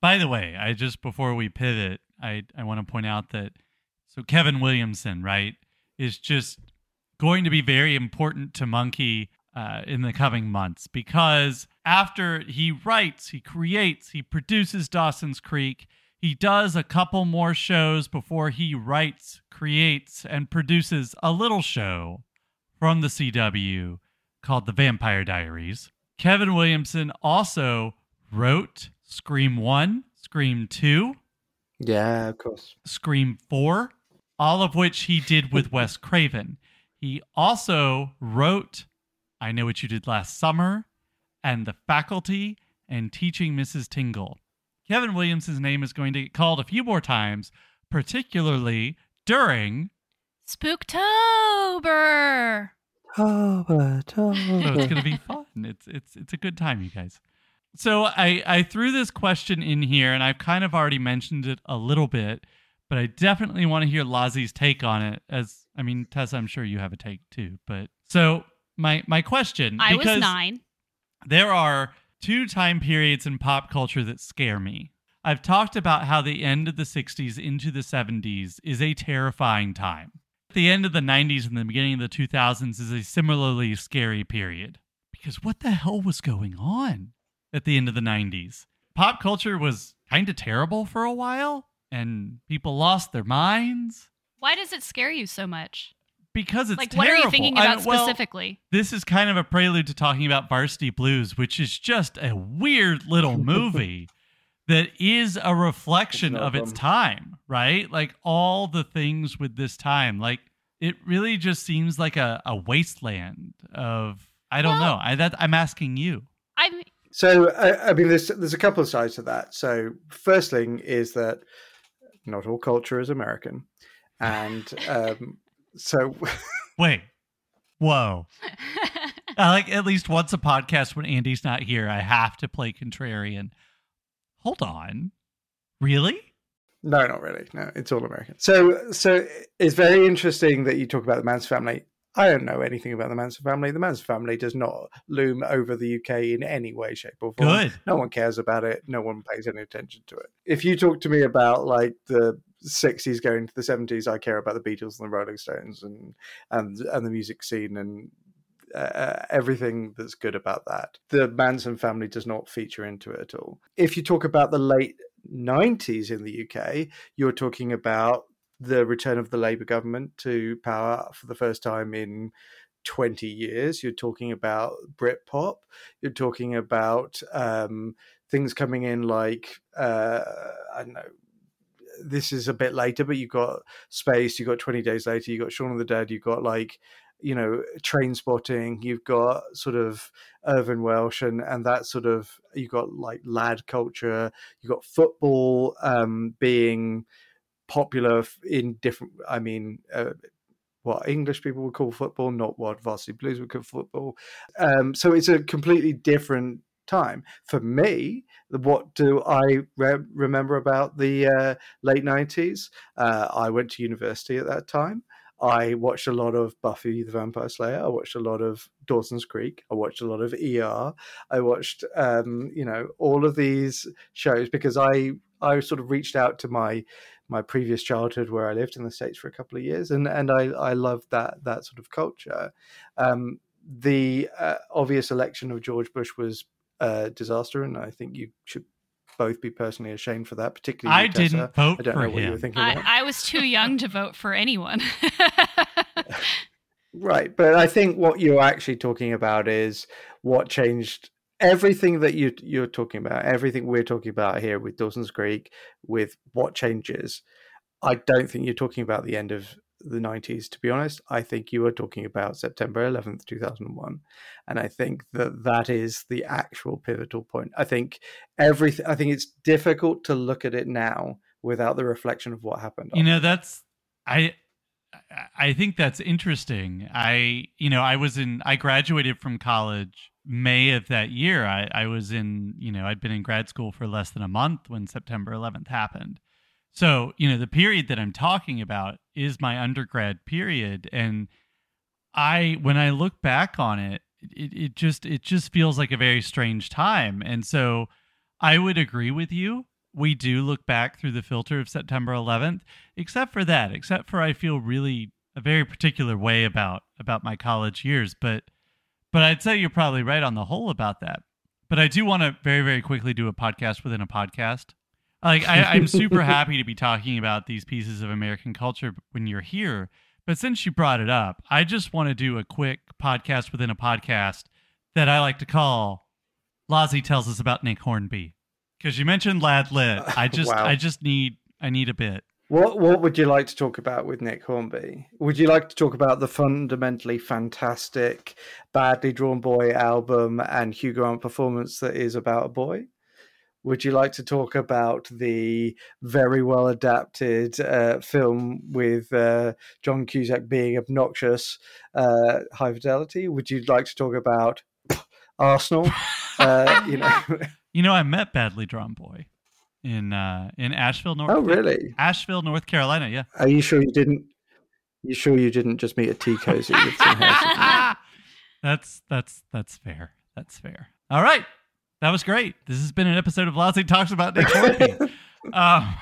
By the way, I just before we pivot, I I want to point out that so Kevin Williamson, right, is just going to be very important to Monkey uh, in the coming months because after he writes, he creates, he produces Dawson's Creek. He does a couple more shows before he writes, creates, and produces a little show from the CW called The Vampire Diaries. Kevin Williamson also wrote Scream 1, Scream 2, Yeah, of course. Scream 4, all of which he did with [LAUGHS] Wes Craven. He also wrote I Know What You Did Last Summer and The Faculty and Teaching Mrs. Tingle. Kevin Williamson's name is going to get called a few more times, particularly during Spooktober. Toba, so it's going to be fun. It's it's it's a good time, you guys. So I I threw this question in here, and I've kind of already mentioned it a little bit, but I definitely want to hear Lozzie's take on it. As I mean, Tessa, I'm sure you have a take too. But so my my question, I was nine. there are two time periods in pop culture that scare me. I've talked about how the end of the 60s into the 70s is a terrifying time. The end of the 90s and the beginning of the 2000s is a similarly scary period. Because what the hell was going on at the end of the 90s? Pop culture was kind of terrible for a while, and people lost their minds Why does it scare you so much? Because it's like, what are you terrible. thinking I- about well, specifically? this is kind of a prelude to talking about Varsity Blues, which is just a weird little [LAUGHS] movie that is a reflection It's of its time, right? Like all the things with this time. Like it really just seems like a, a wasteland of I don't Well- know. I that I'm asking you. I'm So I, I mean, there's there's a couple of sides to that. So first thing is that not all culture is American, and [LAUGHS] um, so [LAUGHS] Wait. Whoa. [LAUGHS] I like at least once a podcast when Andy's not here, I have to play contrarian. Hold on. Really? no, not really. No, it's all American. So so it's very interesting that you talk about the Manson family. I don't know anything about the Manson family. The Manson family does not loom over the UK in any way, shape, or form. Good. No one cares about it. No one pays any attention to it. If you talk to me about like the 60s going to the 70s, I care about the Beatles and the Rolling Stones and and and the music scene and uh, everything that's good about that. The Manson family does not feature into it at all. If you talk about the late 90s in the UK, you're talking about the return of the Labour government to power for the first time in 20 years. You're talking about Britpop. You're talking about um, things coming in like, uh, I don't know, this is a bit later, but you've got Spaced, you've got 20 Days Later, you've got Shaun of the Dead, you've got like, you know, Trainspotting, you've got sort of Irvine Welsh and, and that sort of, you've got like lad culture, you've got football um, being popular in different, I mean, uh, what English people would call football, not what Varsity Blues would call football. Um, so it's a completely different time. For me, what do I re- remember about the uh, late 90s? Uh, I went to university at that time. I watched a lot of Buffy the Vampire Slayer. I watched a lot of Dawson's Creek. I watched a lot of ER. I watched, um, you know, all of these shows because I I sort of reached out to my my previous childhood where I lived in the states for a couple of years, and and I I loved that that sort of culture. Um, the uh, obvious election of George Bush was a disaster, and I think you should both be personally ashamed for that. Particularly, I you, Tessa. didn't vote I don't for know what you were thinking. I, I was too young to vote for anyone. [LAUGHS] [LAUGHS] Right, but I think what you're actually talking about is what changed everything that you you're talking about, everything we're talking about here with Dawson's Creek, with what changes. I don't think you're talking about the end of the 90s to be honest i think you are talking about september 11th 2001 and i think that that is the actual pivotal point i think everything i think it's difficult to look at it now without the reflection of what happened You know, that's I I think that's interesting. I you know, I was in I graduated from college May of that year. I, I was in, you know, I'd been in grad school for less than a month when September 11th happened. So, you know, the period that I'm talking about is my undergrad period. And I, when I look back on it, it, it just, it just feels like a very strange time. And so I would agree with you. We do look back through the filter of September 11th, except for that, except for I feel really a very particular way about, about my college years. But, but I'd say you're probably right on the whole about that. But I do want to very, very quickly do a podcast within a podcast like I, I'm super [LAUGHS] happy to be talking about these pieces of American culture when you're here. But since you brought it up, I just want to do a quick podcast within a podcast that I like to call Lozzie tells us about Nick Hornby. Because you mentioned Lad Lit. [LAUGHS] I just Wow. I just need I need a bit. What what would you like to talk about with Nick Hornby? Would you like to talk about the fundamentally fantastic, badly drawn boy album and Hugh Grant performance that is about a boy? Would you like to talk about the very well adapted uh, film with uh, John Cusack being obnoxious, uh, High Fidelity? Would you like to talk about [LAUGHS] Arsenal? Uh, you know. [LAUGHS] You know, I met Badly Drawn Boy in uh in Asheville, North oh, really? Asheville, North Carolina, yeah. Are you sure you didn't? You sure you didn't just meet a tea cozy [LAUGHS] that's that's that's fair. That's fair. All right. That was great. This has been an episode of Lozzie Talks about Nick Hornby. [LAUGHS] um,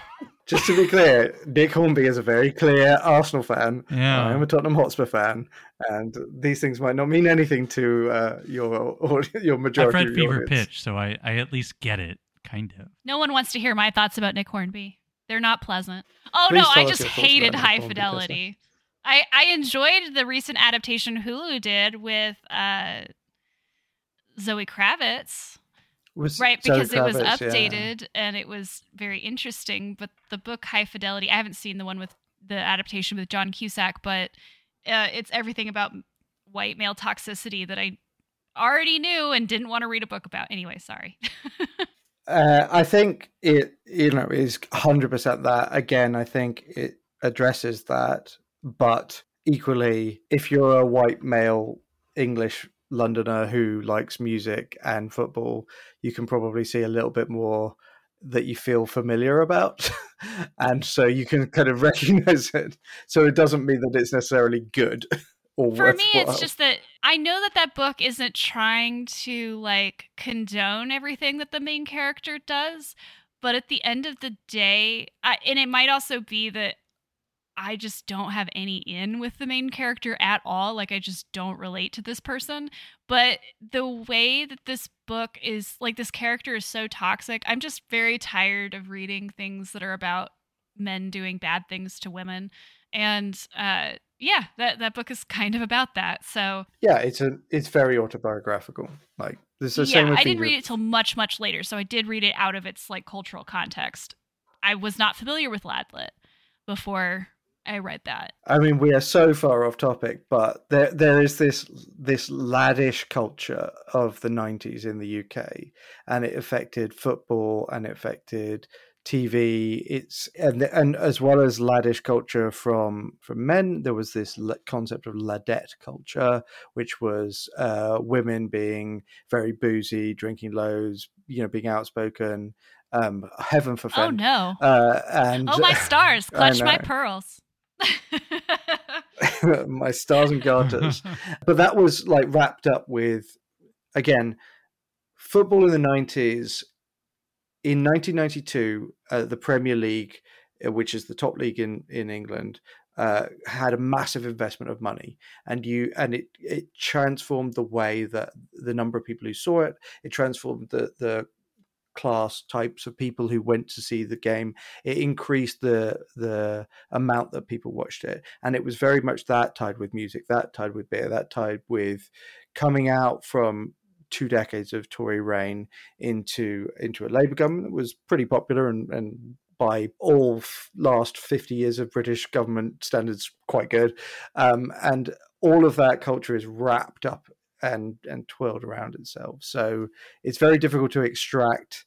Just to be clear, Nick Hornby is a very clear Arsenal fan. Yeah. I am a Tottenham Hotspur fan, and these things might not mean anything to uh, your [LAUGHS] or your majority. I've read Fever audience. Pitch, so I, I at least get it, kind of. no one wants to hear my thoughts about Nick Hornby. They're not pleasant. Oh Please no, I just hated High Hornby, Fidelity. I I enjoyed the recent adaptation Hulu did with uh, Zoe Kravitz. Was Right, because it was Kravitz, yeah. updated and it was very interesting. But the book High Fidelity, I haven't seen the one with the adaptation with John Cusack, but uh, it's everything about white male toxicity that I already knew and didn't want to read a book about. Anyway, sorry. [LAUGHS] Uh, I think it, you know, is hundred percent that. Again, I think it addresses that, but equally, if you're a white male English Londoner who likes music and football, you can probably see a little bit more that you feel familiar about, [LAUGHS] and so you can kind of [LAUGHS] recognize it. So it doesn't mean that it's necessarily good. [LAUGHS] Or For me, it's just that I know that that book isn't trying to like condone everything that the main character does, but at the end of the day, I, and it might also be that I just don't have any in with the main character at all. Like, I just don't relate to this person. But the way that this book is like, this character is so toxic, I'm just very tired of reading things that are about men doing bad things to women. And uh, yeah, that that book is kind of about that. So yeah, it's a it's very autobiographical. Like this is the yeah, same. With I didn't read it till much much later, so I did read it out of its like cultural context. I was not familiar with Ladlit before I read that. I mean, we are so far off topic, but there there is this this laddish culture of the '90s in the UK, and it affected football and it affected TV. It's and and as well as laddish culture from from men, there was this concept of ladette culture, which was uh, women being very boozy, drinking loads, you know, being outspoken. Um, heaven Oh no. Uh, and Oh my stars, [LAUGHS] clutch my pearls. [LAUGHS] my stars and garters. but that was like wrapped up with again football in the 90s in 1992 uh, the premier league uh, which is the top league in in england uh, had a massive investment of money. And you and it it transformed the way that the number of people who saw it. It transformed the the class types of people who went to see the game it increased the the amount that people watched it. And it was very much that tied with music that tied with beer that tied with coming out from two decades of Tory reign into into a Labour government that was pretty popular and, and by all f- last 50 years of British government standards quite good. Um, and all of that culture is wrapped up and and twirled around itself so it's very difficult to extract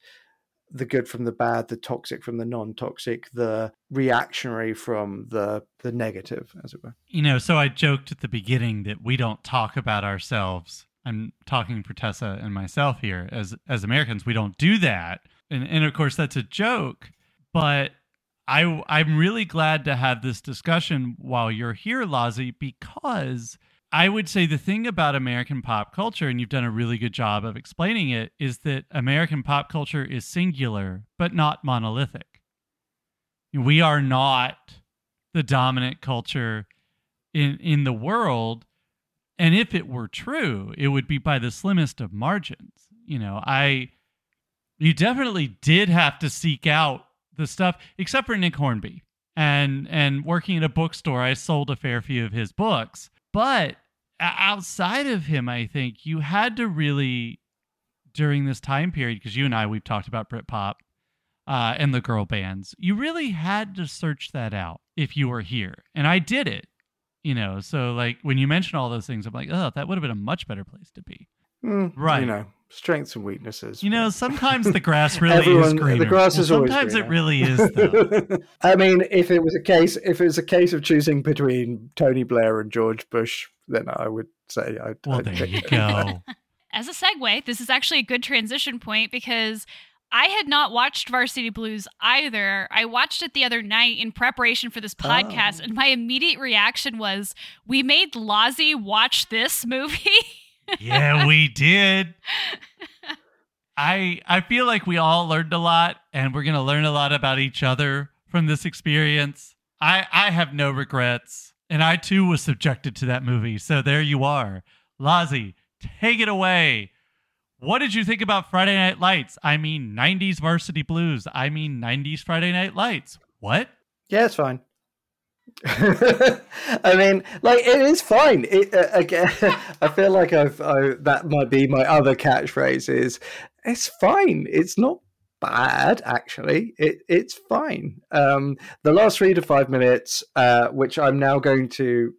the good from the bad, the toxic from the non-toxic, the reactionary from the the negative, as it were. You know, so I joked at the beginning that we don't talk about ourselves. I'm talking for Tessa and myself here. As as Americans, we don't do that. And and of course that's a joke, but I I'm really glad to have this discussion while you're here, Lozzie, because I would say the thing about American pop culture, and you've done a really good job of explaining it, is that American pop culture is singular, but not monolithic. We are not the dominant culture in in the world and if it were true it would be by the slimmest of margins you know i you definitely did have to seek out the stuff except for nick hornby and and working at a bookstore i sold a fair few of his books but outside of him i think you had to really during this time period because you and i we've talked about britpop uh, and the girl bands you really had to search that out if you were here. And i did it you know? So like when you mention all those things i'm like oh that would have been a much better place to be. Mm, Right. You know, strengths and weaknesses. you know sometimes the [LAUGHS] grass really Everyone- is greener. the grass is always sometimes it really is [LAUGHS] though. I mean, if it was a case, if it was a case of choosing between Tony Blair and George Bush, then I would say I'd. well I'd there pick you [LAUGHS] go [LAUGHS] As a segue, this is actually a good transition point because I had not watched Varsity Blues either. I watched it the other night in preparation for this podcast, Oh. and my immediate reaction was, "We made Lozzie watch this movie." yeah we did i i feel like we all learned a lot and we're gonna learn a lot about each other from this experience i i have no regrets and i too was subjected to that movie. So there you are. Lozzie take it away. What did you think about friday night lights? I mean 90s varsity blues. I mean 90s friday night lights. What? Yeah, it's fine. [LAUGHS] I mean, like it is fine. It, uh, again, [LAUGHS] I feel like I've I, that might be my other catchphrase is it's fine. It's not bad actually. It it's fine. Um, the last three to five minutes, uh, which I'm now going to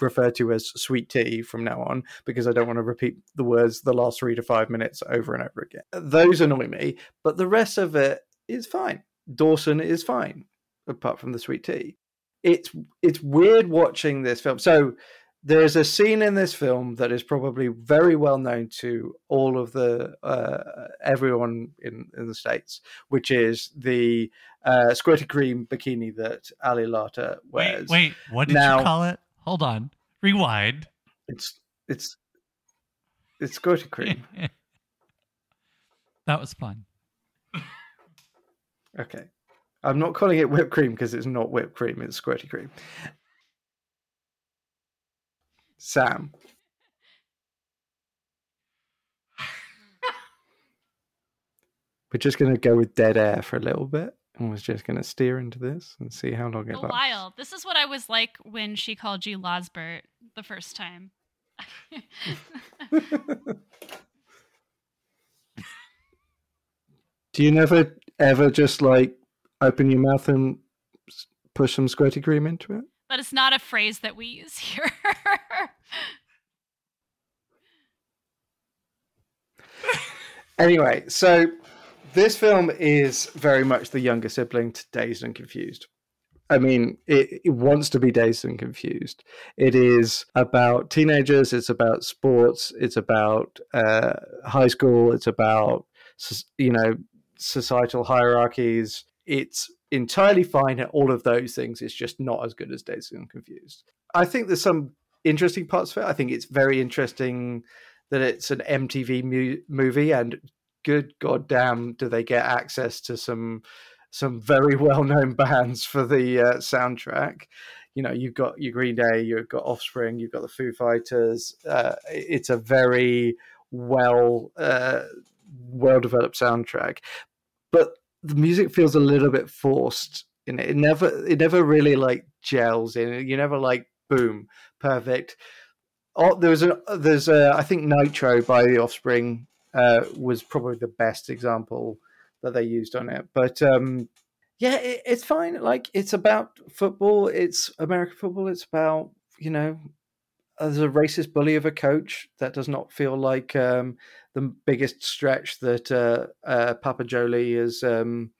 refer to as sweet tea from now on because I don't want to repeat the words the last three to five minutes over and over again. Those annoy me, but the rest of it is fine. Dawson is fine, apart from the sweet tea. It's it's weird watching this film. So there is a scene in this film that is probably very well known to all of the uh, everyone in, in the states, which is the uh, squirty cream bikini that Ali Larter wait wears. wait what did Now- you call it hold on rewind It's it's it's squirty cream. [LAUGHS] that was fun Okay. I'm not calling it whipped cream because it's not whipped cream, it's squirty cream. Sam. We're just going to go with dead air for a little bit. I was just going to steer into this and see how long it A lasts. while. This is what I was like when she called you Losbert the first time. [LAUGHS] Do you never ever just like open your mouth and push some squirty cream into it? That is not a phrase that we use [LAUGHS] here. Anyway, so this film is very much the younger sibling to Dazed and Confused. I mean, it, it wants to be Dazed and Confused. It is about teenagers. It's about sports. It's about uh, high school. It's about you know societal hierarchies. It's entirely fine at all of those things. It's just not as good as Dazed and Confused. I think there's some interesting parts of it. I think it's very interesting that it's an MTV mu- movie, and good goddamn, do they get access to some some very [LAUGHS] well known bands for the uh, soundtrack. You know, you've got your Green Day, you've got Offspring, you've got the Foo Fighters. Uh, it's a very well uh, well developed soundtrack, but the music feels a little bit forced in it. It never it never really like gels in. You never like boom perfect oh, there was a there's a I think Nitro by the Offspring uh, was probably the best example that they used on it. But um, yeah, it, it's fine. Like it's about football. It's American football. It's about you know there's a racist bully of a coach that does not feel like um, the biggest stretch that uh, uh, Papa Jolie has um,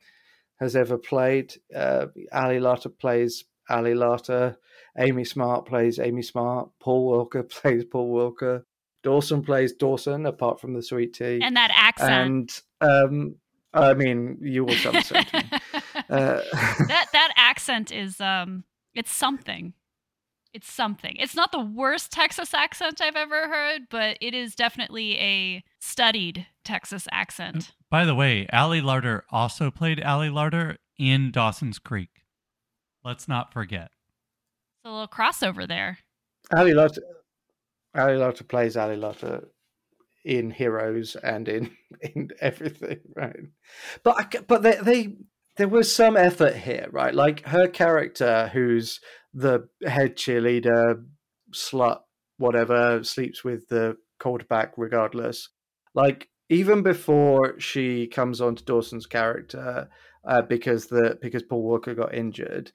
has ever played. Uh, Ali Larter plays Ali Larter. Amy Smart plays Amy Smart. Paul Walker [LAUGHS] plays Paul Walker. Dawson plays Dawson, apart from the sweet tea. and that accent. And um, I mean, you will sound the same to me. [LAUGHS] Uh, [LAUGHS] that that accent is um it's something. It's something. It's not the worst Texas accent I've ever heard, but it is definitely a studied Texas accent. By the way, Ali Larter also played Ali Larter in Dawson's Creek. Let's not forget. It's a little crossover there. Ali Larter, Ali Larter plays Ali Larter in Heroes and in [LAUGHS] in everything, right? But I, but they, they there was some effort here, right? Like her character, who's the head cheerleader, slut, whatever, sleeps with the quarterback regardless. Like even before she comes on to Dawson's character, uh, because the because Paul Walker got injured,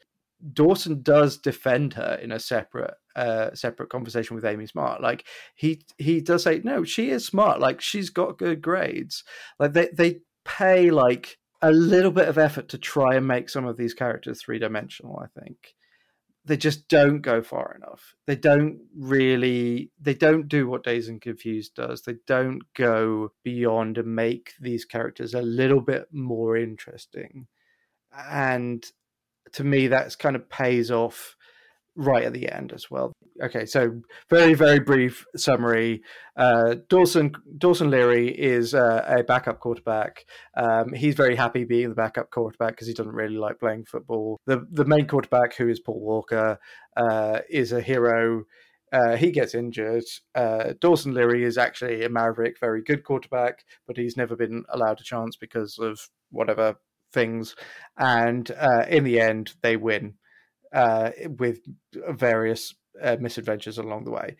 Dawson does defend her in a separate uh separate conversation with Amy Smart. Like he he does say, no, she is smart. Like she's got good grades. Like they they pay like a little bit of effort to try and make some of these characters three dimensional. I think they just don't go far enough. They don't really they don't do what Dazed and Confused does. They don't go beyond and make these characters a little bit more interesting. And to me that's kind of pays off right at the end as well. Okay, so very very brief summary. Uh, Dawson Dawson Leery is uh, a backup quarterback. Um, he's very happy being the backup quarterback because he doesn't really like playing football. The the main quarterback, who is Paul Walker, uh, is a hero. Uh, he gets injured. Uh, Dawson Leery is actually a Maverick, very good quarterback, but he's never been allowed a chance because of whatever things. And uh, in the end, they win uh, with various uh, misadventures along the way.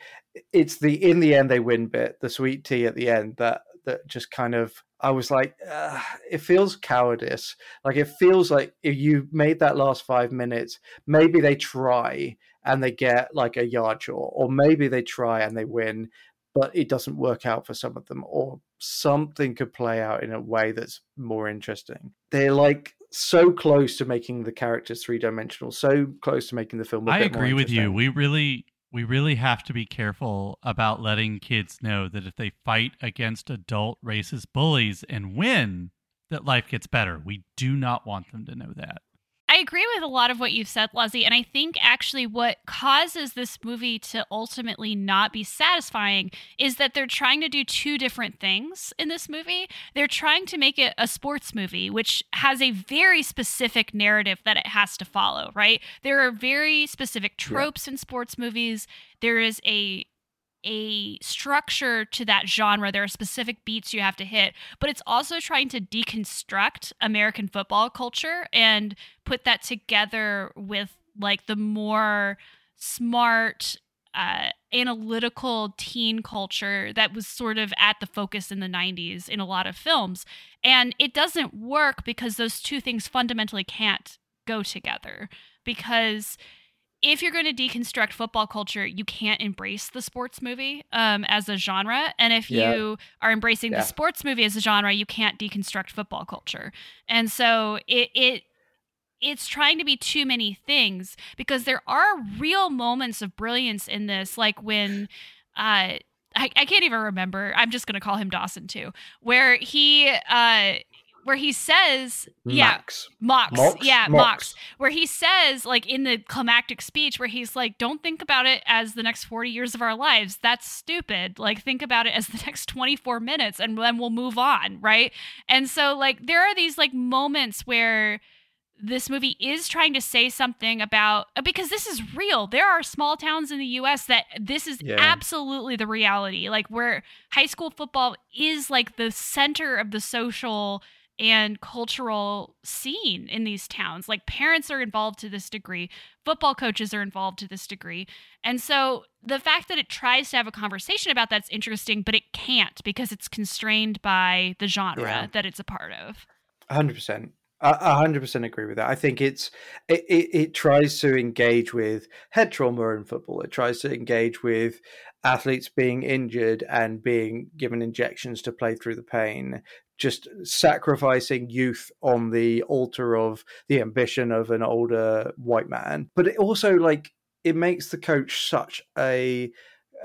It's the in the end they win bit, the sweet tea at the end that that just kind of I was like, uh, it feels cowardice. Like it feels like if you made that last five minutes, maybe they try and they get like a yard short, or maybe they try and they win, but it doesn't work out for some of them, or something could play out in a way that's more interesting. They're like so close to making the characters three dimensional, so close to making the film. I I agree with you. We really we really have to be careful about letting kids know that if they fight against adult racist bullies and win, that life gets better. We do not want them to know that. I agree with a lot of what you've said, Leslie, and I think actually what causes this movie to ultimately not be satisfying is that they're trying to do two different things in this movie. They're trying to make it a sports movie, which has a very specific narrative that it has to follow, right? There are very specific tropes in sports movies. There is a a structure to that genre. There are specific beats you have to hit, but it's also trying to deconstruct American football culture and put that together with like the more smart uh, analytical teen culture that was sort of at the focus in the 90s in a lot of films. And it doesn't work because those two things fundamentally can't go together. Because if you're going to deconstruct football culture, you can't embrace the sports movie um, as a genre. And if Yeah. you are embracing Yeah. the sports movie as a genre, you can't deconstruct football culture. And so it, it it's trying to be too many things because there are real moments of brilliance in this, like when uh I, I can't even remember. I'm just gonna call him Dawson too, where he uh where he says yeah Max. Mox. Mox? Yeah, Mox. Mox. Where he says, like in the climactic speech, where he's like, don't think about it as the next 40 years of our lives. That's stupid. Like, think about it as the [LAUGHS] next 24 minutes and then we'll move on. Right. And so, like, there are these like moments where this movie is trying to say something about uh, because this is real. There are small towns in the US that this is Yeah. absolutely the reality. Like where high school football is like the center of the social and cultural scene in these towns. Like parents are involved to this degree, football coaches are involved to this degree. And so the fact that it tries to have a conversation about that's interesting, but it can't because it's constrained by the genre Yeah. that it's a part of. hundred percent. A hundred percent agree with that. I think it's it, it, it tries to engage with head trauma in football. It tries to engage with athletes being injured and being given injections to play through the pain. Just sacrificing youth on the altar of the ambition of an older white man. But it also like it makes the coach such a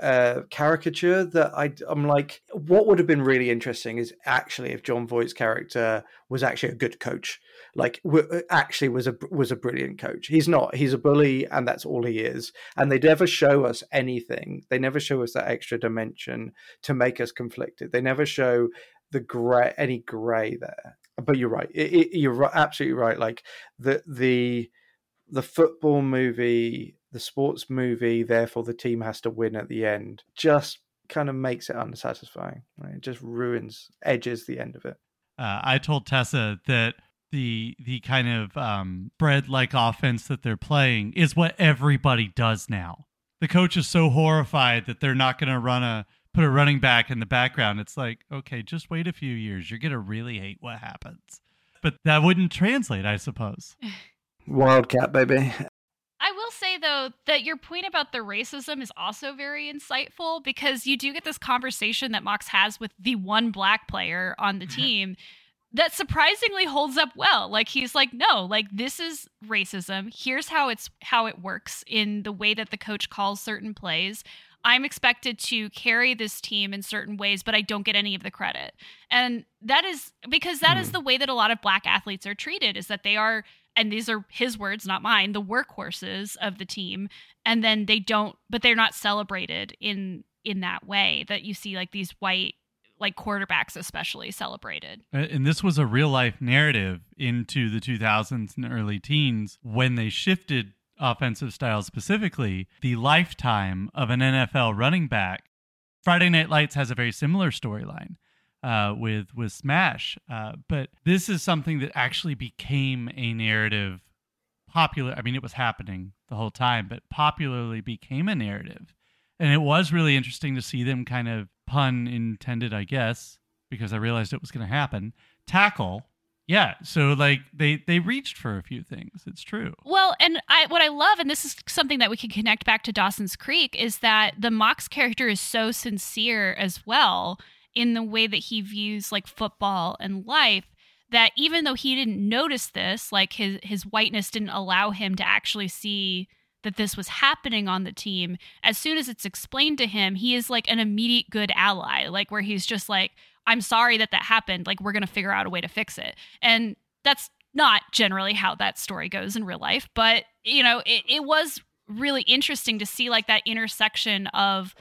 uh, caricature that I, I'm like, what would have been really interesting is actually if Jon Voight's character was actually a good coach, like w- actually was a was a brilliant coach. He's not. He's a bully, and that's all he is. And they never show us anything. They never show us that extra dimension to make us conflicted. They never show the gray any gray there. But you're right. It, it, you're absolutely right. Like the the the football movie, the sports movie, therefore the team has to win at the end, just kind of makes it unsatisfying. Right? It just ruins, edges the end of it. Uh, I told Tessa that the the kind of um, spread like offense that they're playing is what everybody does now. The coach is so horrified that they're not going to run a put a running back in the background. It's like, okay, just wait a few years. You're going to really hate what happens. But that wouldn't translate, I suppose. [LAUGHS] Wildcat, baby. I will say though that your point about the racism is also very insightful because you do get this conversation that Mox has with the one black player on the [LAUGHS] team that surprisingly holds up well. Like he's like, "No, like this is racism. Here's how it's how it works in the way that the coach calls certain plays. I'm expected to carry this team in certain ways, but I don't get any of the credit." And that is because that is Hmm. the way that a lot of black athletes are treated is that they are and these are his words, not mine, the workhorses of the team. And then they don't, but they're not celebrated in in that way that you see like these white like quarterbacks especially celebrated. And this was a real life narrative into the 2000s and early teens when they shifted offensive styles specifically. The lifetime of an NFL running back. Friday Night Lights has a very similar storyline uh, with with Smash, uh, but this is something that actually became a narrative. Popular. I mean, it was happening the whole time, but popularly became a narrative, and it was really interesting to see them kind of pun intended, I guess, because I realized it was going to happen. Tackle, yeah. So like they they reached for a few things. It's true. Well, and I what I love, and this is something that we can connect back to Dawson's Creek, is that the Mox character is so sincere as well in the way that he views like football and life that even though he didn't notice this, like his his whiteness didn't allow him to actually see that this was happening on the team, as soon as it's explained to him, he is like an immediate good ally, like where he's just like, I'm sorry that that happened. Like, we're going to figure out a way to fix it. And that's not generally how that story goes in real life, but, you know, it, it was really interesting to see like that intersection of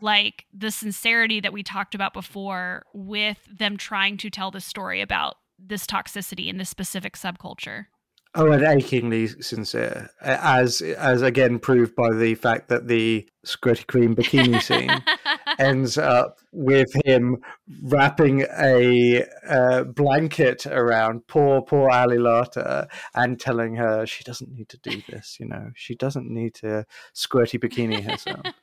like the sincerity that we talked about before with them trying to tell the story about this toxicity in this specific subculture. Oh, and achingly sincere, as as again proved by the fact that the squirty cream bikini scene [LAUGHS] ends up with him wrapping a uh, blanket around poor poor Ali Larter and telling her she doesn't need to do this. You know, she doesn't need to squirty bikini herself. [LAUGHS]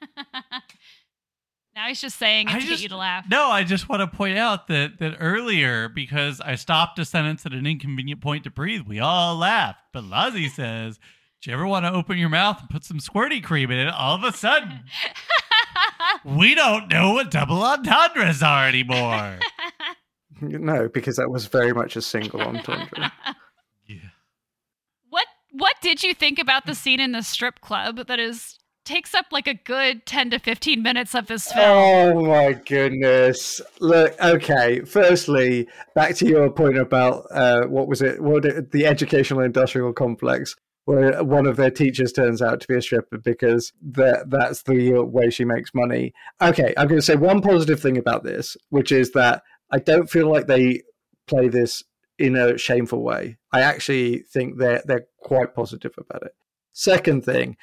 Now he's just saying it I to just- get you to laugh. No, I just want to point out that that earlier, because I stopped a sentence at an inconvenient point to breathe, we all laughed. But Lozzie says, "Do you ever want to open your mouth and put some squirty cream in it?" All of a sudden, we don't know what double entendres are anymore. [LAUGHS] no, because that was very much a single entendre. [LAUGHS] yeah. what what did you think about the scene in the strip club that is takes up like a good 10 to 15 minutes of this film? Oh my goodness! Look, okay. Firstly, back to your point about uh, what was it? What it, the educational industrial complex, where one of their teachers turns out to be a stripper because that that's the way she makes money. Okay, I'm going to say one positive thing about this, which is that I don't feel like they play this in a shameful way. I actually think they're they're quite positive about it. Second thing,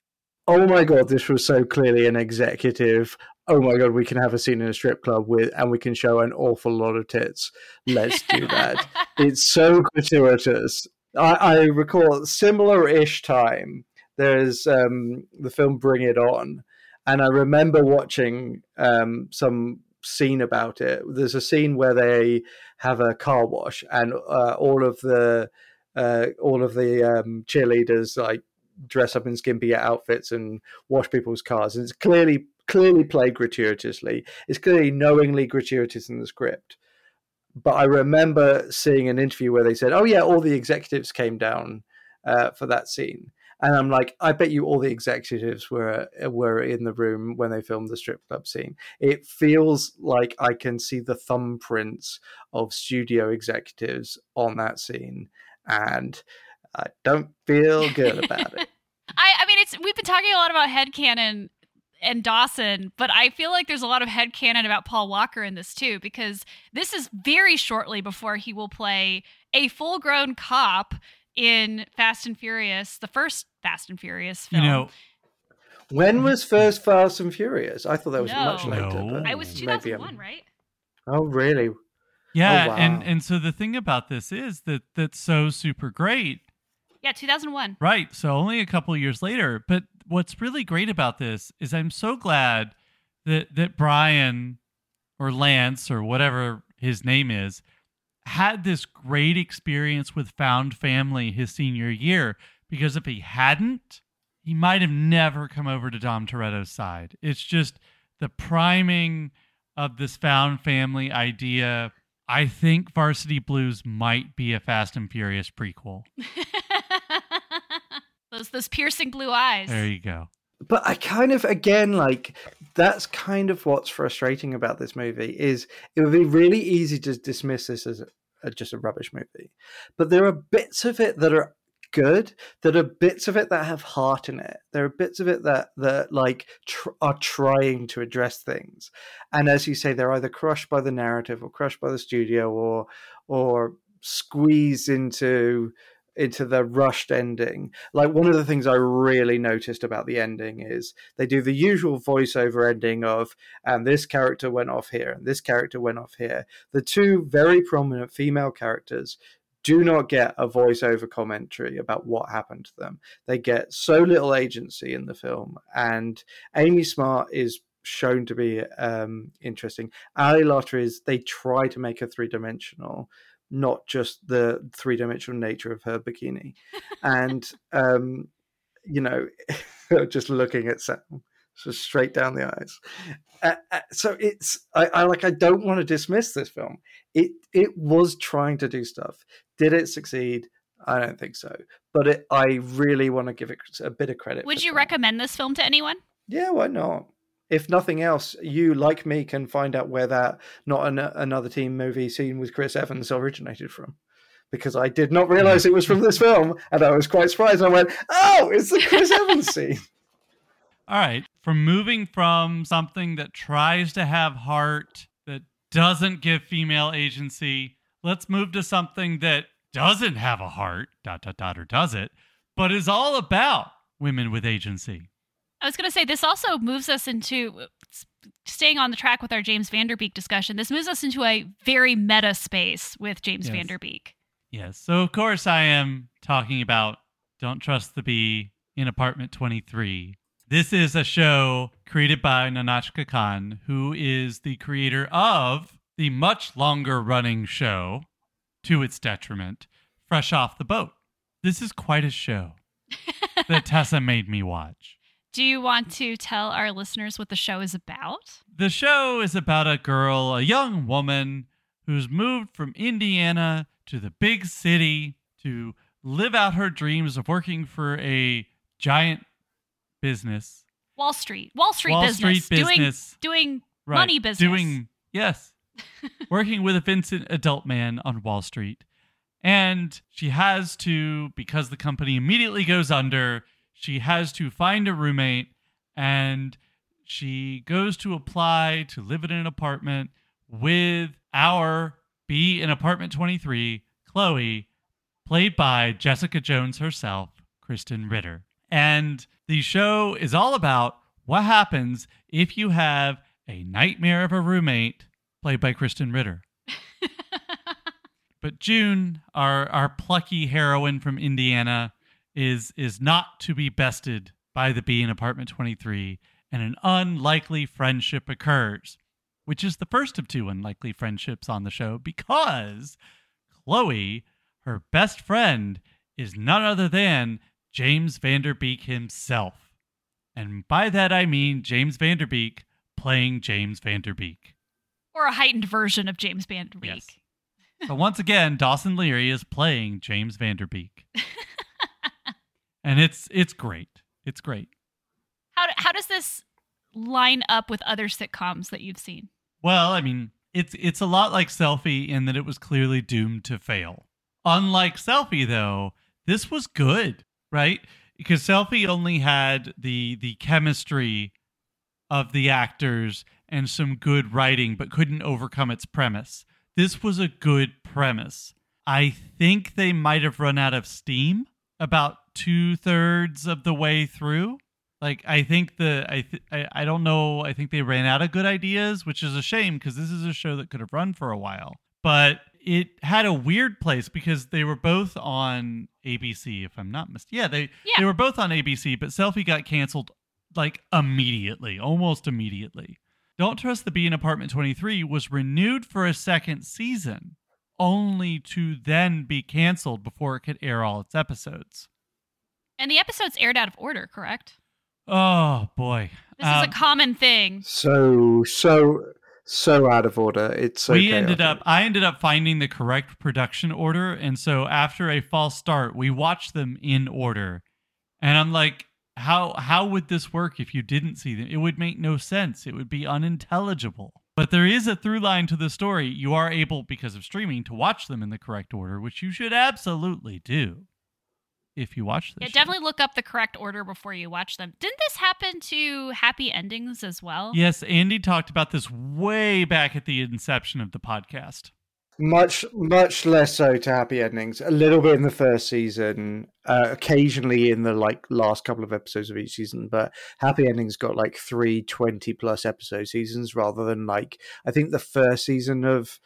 oh my god, this was so clearly an executive. Oh my god, we can have a scene in a strip club with, and we can show an awful lot of tits. Let's do that. [LAUGHS] it's so gratuitous. I, I recall similar-ish time. There's um, the film Bring It On, and I remember watching um, some scene about it. There's a scene where they have a car wash, and uh, all of the uh, all of the um, cheerleaders like dress up in skimpy outfits and wash people's cars. And it's clearly clearly played gratuitously. It's clearly knowingly gratuitous in the script. But I remember seeing an interview where they said, "Oh yeah, all the executives came down uh, for that scene." And I'm like, I bet you all the executives were were in the room when they filmed the strip club scene. It feels like I can see the thumbprints of studio executives on that scene, and I don't feel good about it. [LAUGHS] I, I mean, it's we've been talking a lot about headcanon and Dawson, but I feel like there's a lot of headcanon about Paul Walker in this too, because this is very shortly before he will play a full grown cop in Fast and Furious, the first Fast and Furious You film. know, When was first Fast and Furious? I thought that was No. much later. No. but I was maybe I'm- 2001, right? Oh, really? yeah, Oh, wow. and and so the thing about this is that that's so super great Yeah, 2001. Right. So only a couple of years later. But what's really great about this is I'm so glad that that Brian or Lance or whatever his name is had this great experience with found family his senior year because if he hadn't, he might have never come over to Dom Toretto's side. It's just the priming of this found family idea. I think Varsity Blues might be a Fast and Furious prequel. [LAUGHS] those those piercing blue eyes. There you go. But I kind of again like that's kind of what's frustrating about this movie is it would be really easy to dismiss this as a, a- just a rubbish movie, but there are bits of it that are good. That are bits of it that have heart in it. There are bits of it that that like tr- are trying to address things, and as you say, they're either crushed by the narrative or crushed by the studio or or squeezed into into the rushed ending like one of the things I really noticed about the ending is they do the usual voiceover ending of and this character went off here and this character went off here. The two very prominent female characters do not get a voiceover commentary about what happened to them. They get so little agency in the film, and Amy Smart is shown to be um, interesting. Ali Larter is they try to make her three dimensional, not just the three dimensional nature of her bikini, [LAUGHS] and um, you know, [LAUGHS] just looking at Sam, just straight down the eyes. Uh, uh, so it's I, I like I don't want to dismiss this film. It it was trying to do stuff. Did it succeed? I don't think so. But it, I really want to give it a bit of credit. Would you trying. recommend this film to anyone? Yeah, why not? If nothing else, you like me can find out where that not an, another team movie scene with Chris Evans originated from. Because I did not realize it was from this film, and I was quite surprised. I went, "Oh, it's the Chris Evans [LAUGHS] scene." All right. From moving from something that tries to have heart, that doesn't give female agency, let's move to something that doesn't have a heart, dot, dot, dot, or does it, but is all about women with agency. I was going to say this also moves us into staying on the track with our James Van Der Beek discussion. This moves us into a very meta space with James Yes. Van Der Beek. Yes. So, of course, I am talking about Don't Trust the Bee in Apartment 23. This is a show created by Nahnatchka Khan, who is the creator of the much longer running show, to its detriment, Fresh Off the Boat. This is quite a show [LAUGHS] that Tessa made me watch. Do you want to tell our listeners what the show is about? The show is about a girl, a young woman who's moved from Indiana to the big city to live out her dreams of working for a giant business. Wall Street. Wall Street Wall business. Street business. Doing doing Right. money business. Doing, yes, [LAUGHS] working with a Vincent Adultman on Wall Street. And she has to, because the company immediately goes under, she has to find a roommate and she goes to apply to live in an apartment with our B in apartment 23, Chloe, played by Jessica Jones herself, Krysten Ritter. And the show is all about what happens if you have a nightmare of a roommate played by Krysten Ritter. [LAUGHS] But June, our our plucky heroine from Indiana, is is not to be bested by the bee in apartment 23, and an unlikely friendship occurs, which is the first of two unlikely friendships on the show because Chloe, her best friend, is none other than James Van Der Beek himself. And by that I mean James Van Der Beek playing James Van Der Beek. or a heightened version of James vanderbeek Der Yes. So once again, Dawson Leery is playing James Van Der Beek. [LAUGHS] [LAUGHS] and it's it's great. It's great. How how does this line up with other sitcoms that you've seen? Well, I mean, it's it's a lot like Selfie in that it was clearly doomed to fail. Unlike Selfie though, this was good, right? Because Selfie only had the the chemistry of the actors and some good writing but couldn't overcome its premise. This was a good premise. I think they might have run out of steam about two thirds of the way through. Like I think the I, th- I I don't know. I think they ran out of good ideas, which is a shame because this is a show that could have run for a while. But it had a weird place because they were both on ABC, if I'm not mistaken. Yeah, they Yeah. they were both on ABC, but Selfie got canceled like immediately, almost immediately. Don't Trust the Bee in Apartment 23 was renewed for a second season, only to then be canceled before it could air all its episodes. And the episodes aired out of order, correct? Oh boy. This is Um, a common thing. So so so out of order. It's so we ended chaotic. up I ended up finding the correct production order and so after a false start we watched them in order and I'm like how how would this work if you didn't see them it would make no sense it would be unintelligible but there is a through line to the story you are able because of streaming to watch them in the correct order which you should absolutely do if you watch this Yeah, show. definitely look up the correct order before you watch them. Didn't this happen to Happy Endings as well? yes Andy talked about this way back at the inception of the podcast much much less so to happy endings. A little bit in the first season, uh, occasionally in the like last couple of episodes of each season. But happy endings got like three 20 plus episode seasons rather than like I think the first season of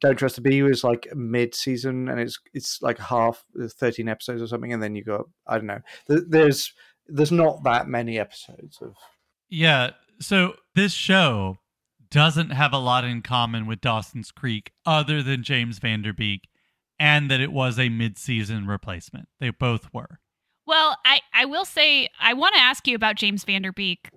Don't Trust the Bee was like mid season and it's it's like half uh, thirteen episodes or something, and then you got I don't know. There's there's not that many episodes of Yeah. So this show doesn't have a lot in common with Dawson's Creek other than James Van Der Beek and that it was a mid-season replacement. They both were. Well, I, I will say I want to ask you about James Van Der Beek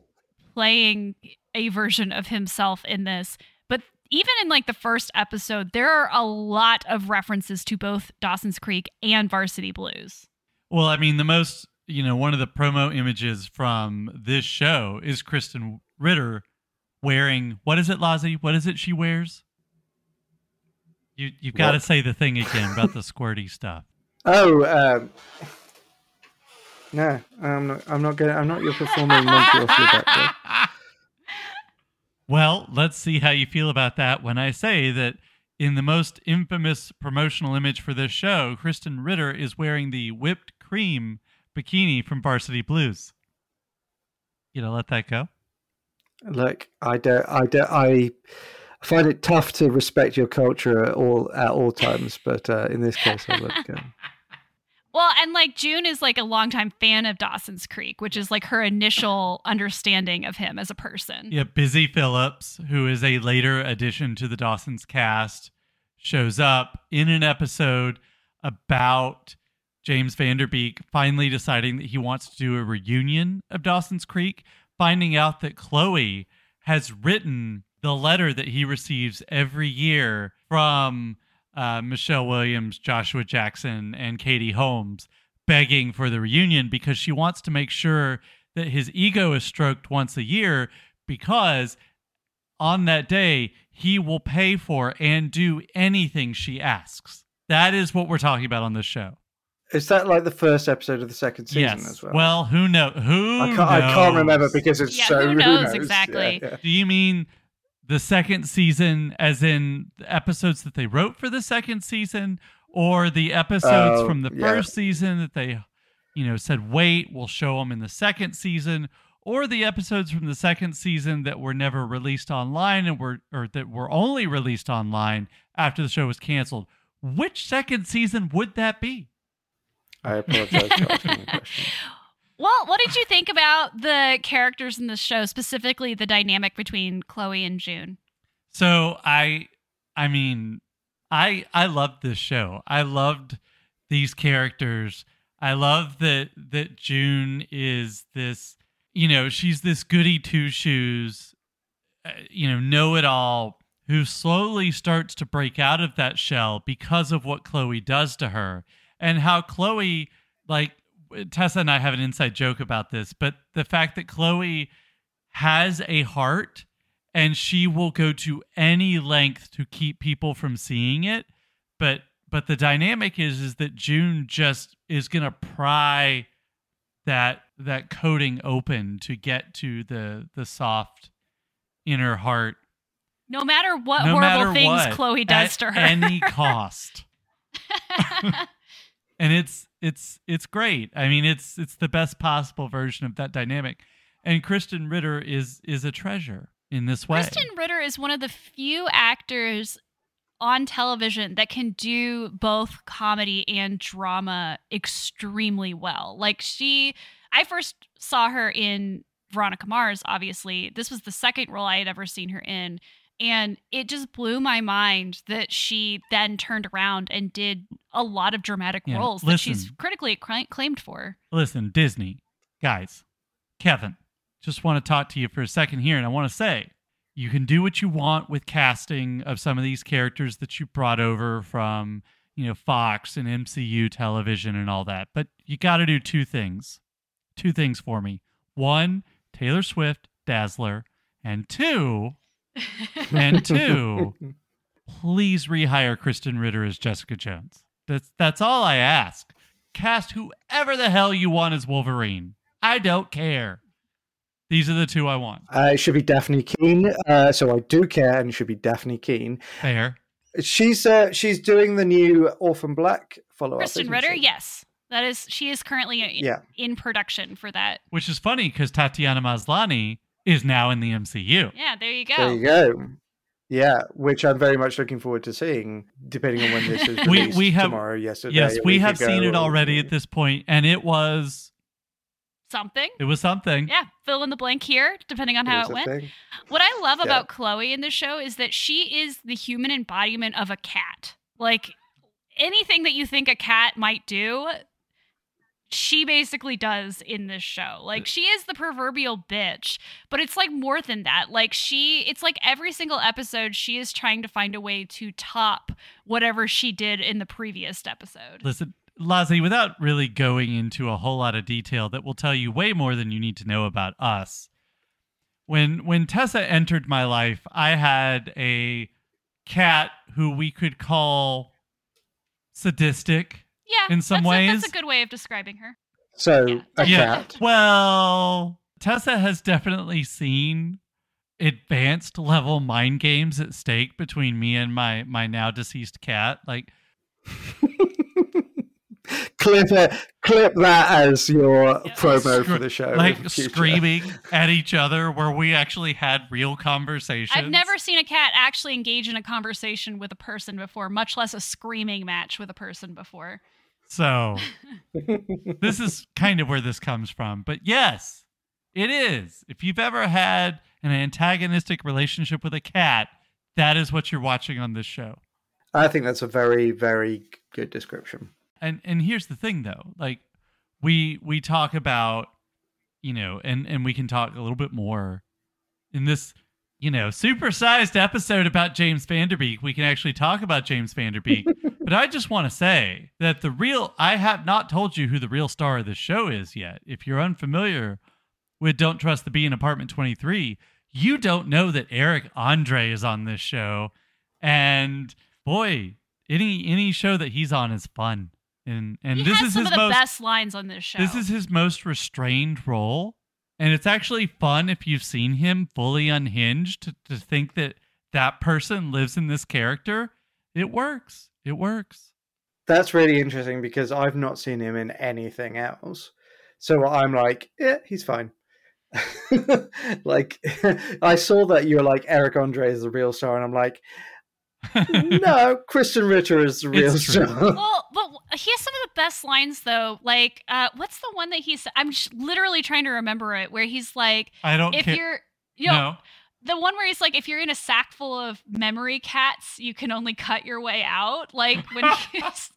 playing a version of himself in this. But even in like the first episode, there are a lot of references to both Dawson's Creek and Varsity Blues. Well, I mean, the most, you know, one of the promo images from this show is Krysten Ritter wearing what is it, Lozzie? What is it she wears? You you've got to say the thing again about the squirty stuff. [LAUGHS] Oh, um, no, I'm not. I'm not going. I'm not your performing monkey off your back. [LAUGHS] Well, let's see how you feel about that when I say that in the most infamous promotional image for this show, Krysten Ritter is wearing the whipped cream bikini from Varsity Blues. You know, let that go. Look, I don't, I don't, I find it tough to respect your culture at all at all times, but uh, in this case, I let it go. Well, and like June is like a longtime fan of Dawson's Creek, which is like her initial understanding of him as a person. Yeah, Busy Philipps, who is a later addition to the Dawson's cast, shows up in an episode about James Van Der Beek finally deciding that he wants to do a reunion of Dawson's Creek, finding out that Chloe has written the letter that he receives every year from uh, Michelle Williams, Joshua Jackson, and Katie Holmes begging for the reunion because she wants to make sure that his ego is stroked once a year because on that day he will pay for and do anything she asks. That is what we're talking about on this show. Is that like the first episode of the second season yes. as well? Well, who know who I can't, I can't remember because it's Yeah, so who [LAUGHS] knows exactly? Yeah, yeah. Do you mean the second season, as in the episodes that they wrote for the second season, or the episodes Oh, from the yeah. first season that they, you know, said, wait, we'll show them in the second season, or the episodes from the second season that were never released online and were, or that were only released online after the show was canceled? Which second season would that be? I apologize for asking the question. [LAUGHS] Well, what did you think about the characters in the show, specifically the dynamic between Chloe and June? So I I mean I I loved this show. I loved these characters. I love that that June is this you know, she's this goody two shoes uh, you know, know it all who slowly starts to break out of that shell because of what Chloe does to her and how Chloe like Tessa and I have an inside joke about this, but the fact that Chloe has a heart and she will go to any length to keep people from seeing it, but but the dynamic is is that June just is going to pry that that coating open to get to the the soft inner heart No matter what no horrible matter things what, Chloe does to her. any [LAUGHS] cost. [LAUGHS] and it's it's it's great. I mean, it's it's the best possible version of that dynamic. And Krysten Ritter is is a treasure in this way. Krysten Ritter is one of the few actors on television that can do both comedy and drama extremely well. Like she I first saw her in Veronica Mars, obviously. This was the second role I had ever seen her in. And it just blew my mind that she then turned around and did a lot of dramatic Yeah, roles that she's critically accla- acclaimed for. Listen, Disney, guys, Kevin, just want to talk to you for a second here, and I want to say you can do what you want with casting of some of these characters that you brought over from, you know, Fox and MCU television and all that, but you got to do two things. Two things for me. One, Taylor Swift, Dazzler, and two, and [LAUGHS] two, please rehire Krysten Ritter as Jessica Jones. That's that's all I ask. Cast whoever the hell you want as Wolverine. I don't care. These are the two I want. Uh, it should be Dafne Keen. Uh, so I do care, and it should be Dafne Keen. Fair. She's uh, she's doing the new Orphan Black follow up. Krysten Ritter, yes. That is she is currently in, Yeah. in production for that. Which is funny because Tatiana Maslany is now in the MCU. Yeah, there you go. There you go. Yeah, which I'm very much looking forward to seeing, depending on when this is [LAUGHS] released we have- tomorrow, yesterday. Yes, we have ago, seen it or- already at this point, and it was Something. it was something. Yeah, fill in the blank here, depending on how Here's it went. thing. What I love Yeah. about Chloe in the show is that she is the human embodiment of a cat. Like anything that you think a cat might do, she basically does in this show. Like she is the proverbial bitch, but it's like more than that. Like she it's like every single episode she is trying to find a way to top whatever she did in the previous episode. Listen, Lozzie, without really going into a whole lot of detail that will tell you way more than you need to know about us. When when Tessa entered my life, I had a cat who we could call sadistic. Yeah. in some that's a, that's a good way of describing her. So Yeah. a Yeah. cat. Well, Tessa has definitely seen advanced level mind games at stake between me and my my now deceased cat. Like [LAUGHS] clip it, clip that as your Yeah. promo Scr- for the show. like the screaming at each other where we actually had real conversations. I've never seen a cat actually engage in a conversation with a person before, much less a screaming match with a person before. So [LAUGHS] this is kind of where this comes from. But yes, it is. If you've ever had an antagonistic relationship with a cat, that is what you're watching on this show. I think that's a very, very good description. And and here's the thing though, like we we talk about, you know, and and we can talk a little bit more in this, you know, supersized episode about James Van Der Beek. We can actually talk about James Van Der Beek. [LAUGHS] but I just want to say that the real I have not told you who the real star of this show is yet. If you're unfamiliar with Don't Trust the Bee in Apartment 23, you don't know that Eric Andre is on this show. And boy, any any show that he's on is fun. And and he this is some his of the most best lines on this show. this is his most restrained role. And it's actually fun if you've seen him fully unhinged to, think that that person lives in this character. It works. It works. That's really interesting because I've not seen him in anything else. So I'm like, yeah, he's fine. [LAUGHS] like, [LAUGHS] I saw that you were like Eric Andre is the real star, and I'm like, no, Krysten Ritter is the real It's true. star. well, but he has some of the best lines though. Like, uh, what's the one that he said? I'm sh- literally trying to remember it. Where he's like, I don't if care. you're, you know, no. the one where he's like, if you're in a sack full of memory cats, you can only cut your way out. Like when [LAUGHS] he's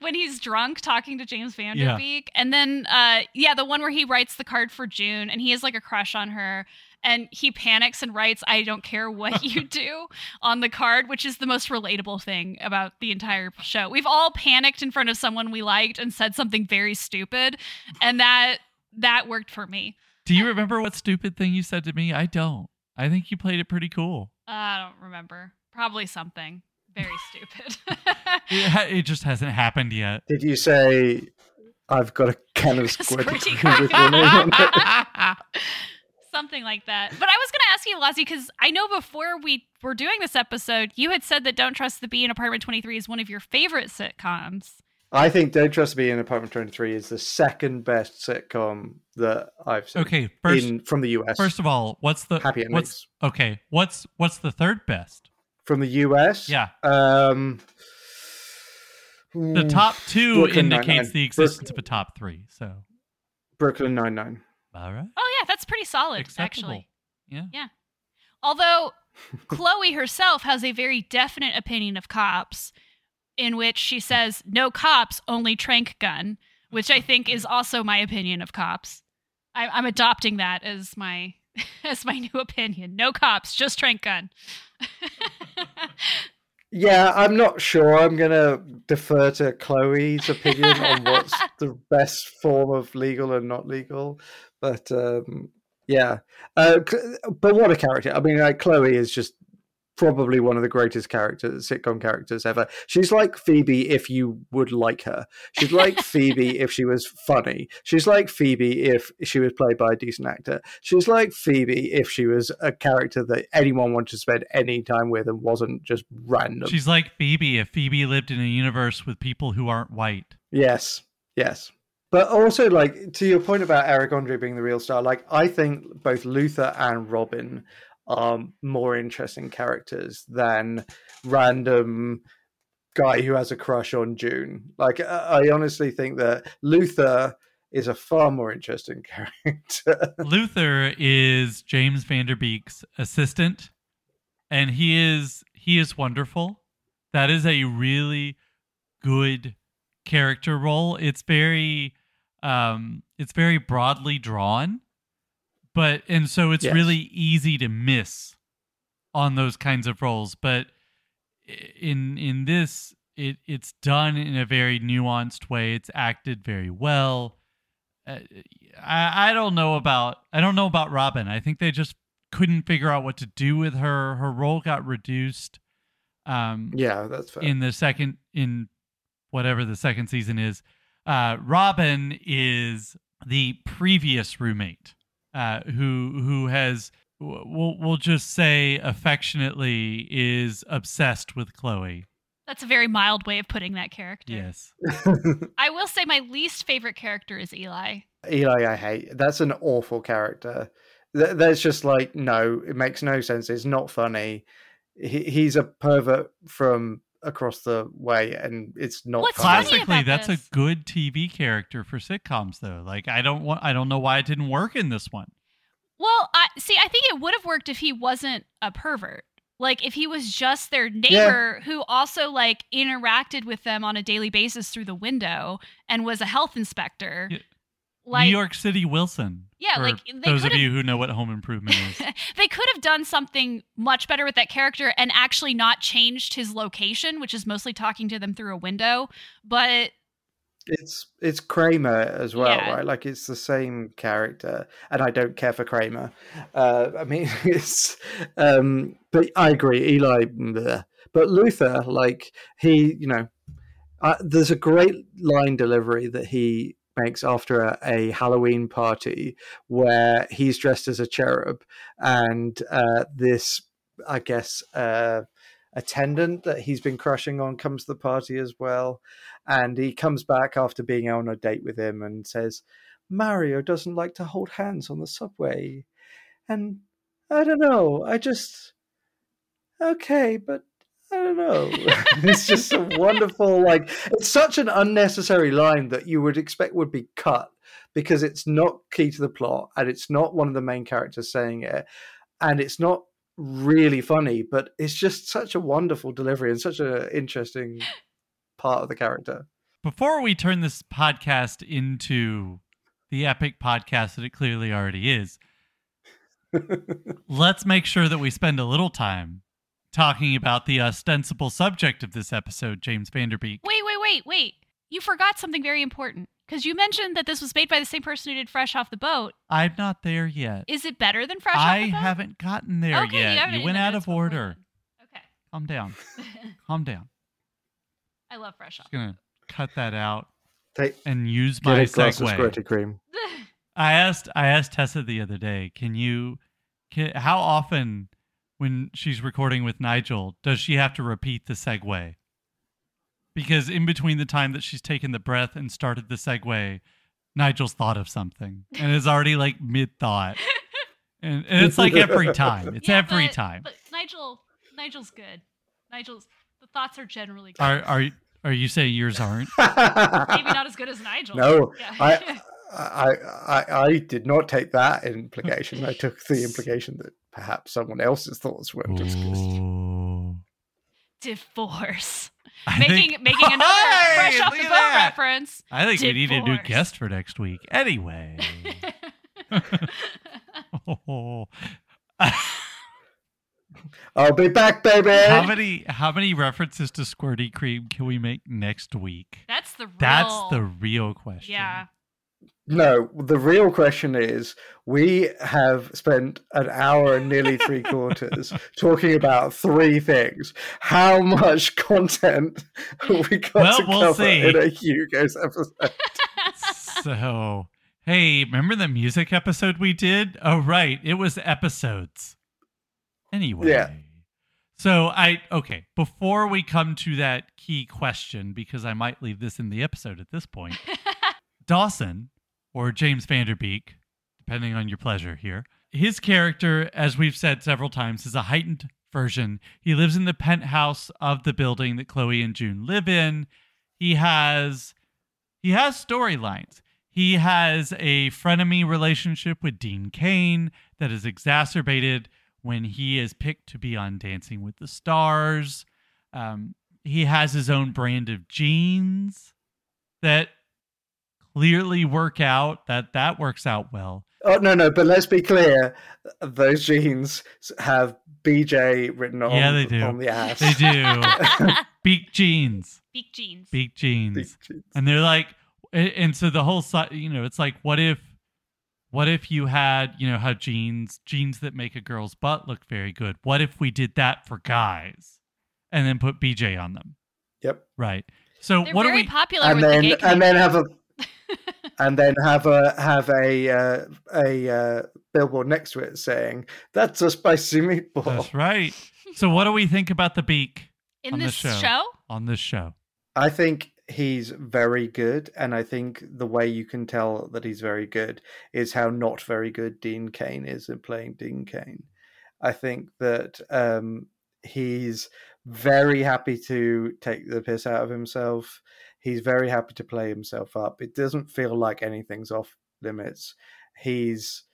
when he's drunk talking to James Van Der Beek, and then uh, yeah, the one where he writes the card for June, and he has like a crush on her. And he panics and writes, I don't care what you [LAUGHS] do on the card, which is the most relatable thing about the entire show. We've all panicked in front of someone we liked and said something very stupid. And that that worked for me. Do you remember what stupid thing you said to me? I don't. I think you played it pretty cool. I don't remember. Probably something very [LAUGHS] stupid. It, ha- it just hasn't happened yet. Did you say I've got a can of [LAUGHS] Squirty squid with your name on it? something like that. But I was going to ask you, Lozzie, because I know before we were doing this episode, you had said that Don't Trust the Bee in Apartment 23 is one of your favorite sitcoms. I think Don't Trust the Me in Apartment 23 is the second best sitcom that I've seen Okay, first in from the US. first of all, what's the Happy Endings. what's okay? What's what's the third best? from the US. Yeah. Um, The top two Brooklyn indicates Nine-Nine. the existence of a top three. So, Brooklyn Nine Nine. all right. Oh, yeah, that's pretty solid, Acceptable. actually. Yeah. Yeah. Although Chloe herself has a very definite opinion of cops, in which she says, no cops, only trank gun, which I think is also my opinion of cops. I, I'm adopting that as my [LAUGHS] as my new opinion. No cops, just trank gun. Yeah, I'm not sure. I'm gonna defer to Chloe's opinion on what's [LAUGHS] the best form of legal and not legal. But um, yeah, uh, but what a character! I mean, like Chloe is just probably one of the greatest characters, sitcom characters ever. She's like Phoebe if you would like her. She's like [LAUGHS] Phoebe if she was funny. She's like Phoebe if she was played by a decent actor. She's like Phoebe if she was a character that anyone wanted to spend any time with and wasn't just random. She's like Phoebe if Phoebe lived in a universe with people who aren't white. Yes, yes. But also, like to your point about Eric Andre being the real star, like I think both Luther and Robin are more interesting characters than random guy who has a crush on June. Like I honestly think that Luther is a far more interesting [LAUGHS] character. Luther is James Van Der Beek's assistant, and he is he is wonderful. That is a really good character role. It's very um it's very broadly drawn, but and so it's Yes. really easy to miss on those kinds of roles. But in in this, it it's done in a very nuanced way. It's acted very well. Uh, I I don't know about I don't know about Robin. I think they just couldn't figure out what to do with her. Her role got reduced. Um, yeah, that's fair. in the second in whatever the second season is uh robin is the previous roommate uh who who has we'll we'll just say affectionately is obsessed with Chloe. That's a very mild way of putting that character. Yes. [LAUGHS] I will say my least favorite character is Eli. Eli, I hate. That's an awful character. Th- There's just like no, it makes no sense. It's not funny. He, he's a pervert from across the way, and it's not What's funny. funny Classically, about that's this- a good TV character for sitcoms, though. Like I don't want, I don't know why it didn't work in this one. Well, I see. I think it would have worked if he wasn't a pervert. Like if he was just their neighbor who also like interacted with them on a daily basis through the window and was a health inspector. Yeah. Like New York City Wilson. Yeah, for like, they those of you who know what Home Improvement is. [LAUGHS] they could have done something much better with that character and actually not changed his location, which is mostly talking to them through a window. But It's it's Kramer as well, Yeah. right? Like it's the same character, and I don't care for Kramer. Uh, I mean, [LAUGHS] it's. Um, but I agree, Eli. bleh. But Luther, like he, you know, uh, there's a great line delivery that he makes after a, a Halloween party where he's dressed as a cherub, and uh, this, I guess, uh, attendant that he's been crushing on comes to the party as well. And he comes back after being on a date with him and says mario doesn't like to hold hands on the subway. And i don't know i just okay but i don't know. [LAUGHS] It's just a wonderful like it's such an unnecessary line that you would expect would be cut because it's not key to the plot and it's not one of the main characters saying it. And it's not really funny but it's just such a wonderful delivery and such an interesting part of the character. Before we turn this podcast into the epic podcast that it clearly already is, [LAUGHS] let's make sure that we spend a little time talking about the ostensible subject of this episode, James Van Der Beek. wait, wait, wait, wait. You forgot something very important because you mentioned that this was made by the same person who did Fresh Off the Boat. I'm not there yet. Is it better than Fresh Off I the Boat? I haven't gotten there okay, yet. You, have it You went out of order. then. Calm down. [LAUGHS] Calm down. I love Fresh Off. Just gonna cut that out Take and use get my a glass of segue. cream. [LAUGHS] I asked I asked Tessa the other day, can you can, how often when she's recording with Nigel does she have to repeat the segue? Because in between the time that she's taken the breath and started the segue, Nigel's thought of something and is already like mid thought. [LAUGHS] And, and it's like every time. It's Yeah, every but- time. But Nigel, Nigel's good. Nigel's the thoughts are generally good. Are are are you saying yours aren't? Maybe not as good as Nigel. No, Yeah. I, [LAUGHS] I, I, I did not take that implication. I took the [LAUGHS] implication that perhaps someone else's thoughts weren't as good. Ooh. divorce. I making think- [LAUGHS] making another Hey, fresh off the boat that. reference. I think we need a new guest for next week. Anyway. Oh. [LAUGHS] I'll be back, baby. how many how many references to squirty cream can we make next week? That's the real. That's the real question. yeah. No, the real question is we have spent an hour and nearly three quarters [LAUGHS] talking about three things. How much content have we got Well, to we'll cover see. in a Hugo's episode? [LAUGHS] So, hey, remember the music episode we did? Oh, right. It was episodes. Anyway. Yeah. So, I, okay, before we come to that key question, because I might leave this in the episode at this point, [LAUGHS] Dawson, or James Van Der Beek, depending on your pleasure here, his character, as we've said several times, is a heightened version. He lives in the penthouse of the building that Chloe and June live in. He has he has storylines. He has a frenemy relationship with Dean Cain that is exacerbated when he is picked to be on Dancing with the Stars. Um, he has his own brand of jeans that clearly work out. That that works out well. Oh no, no, but let's be clear. Those jeans have BJ written on, Yeah, they do. on the ass. They do. [LAUGHS] Beak jeans. Beak jeans. Beak jeans. Big jeans. and they're like and and so the whole side you know it's like what if what if you had you know how jeans jeans that make a girl's butt look very good what if we did that for guys and then put bj on them Yep. right so They're what very do we popular And with the then gay and then have a and then have a have a uh, a uh, billboard next to it saying that's a spicy meatball. That's right. So, what do we think about the beak In On this the show. show? on this show? I think he's very good, and I think the way you can tell that he's very good is how not very good Dean Cain is at playing Dean Cain. I think that um, he's very happy to take the piss out of himself. He's very happy to play himself up. It doesn't feel like anything's off limits. He's,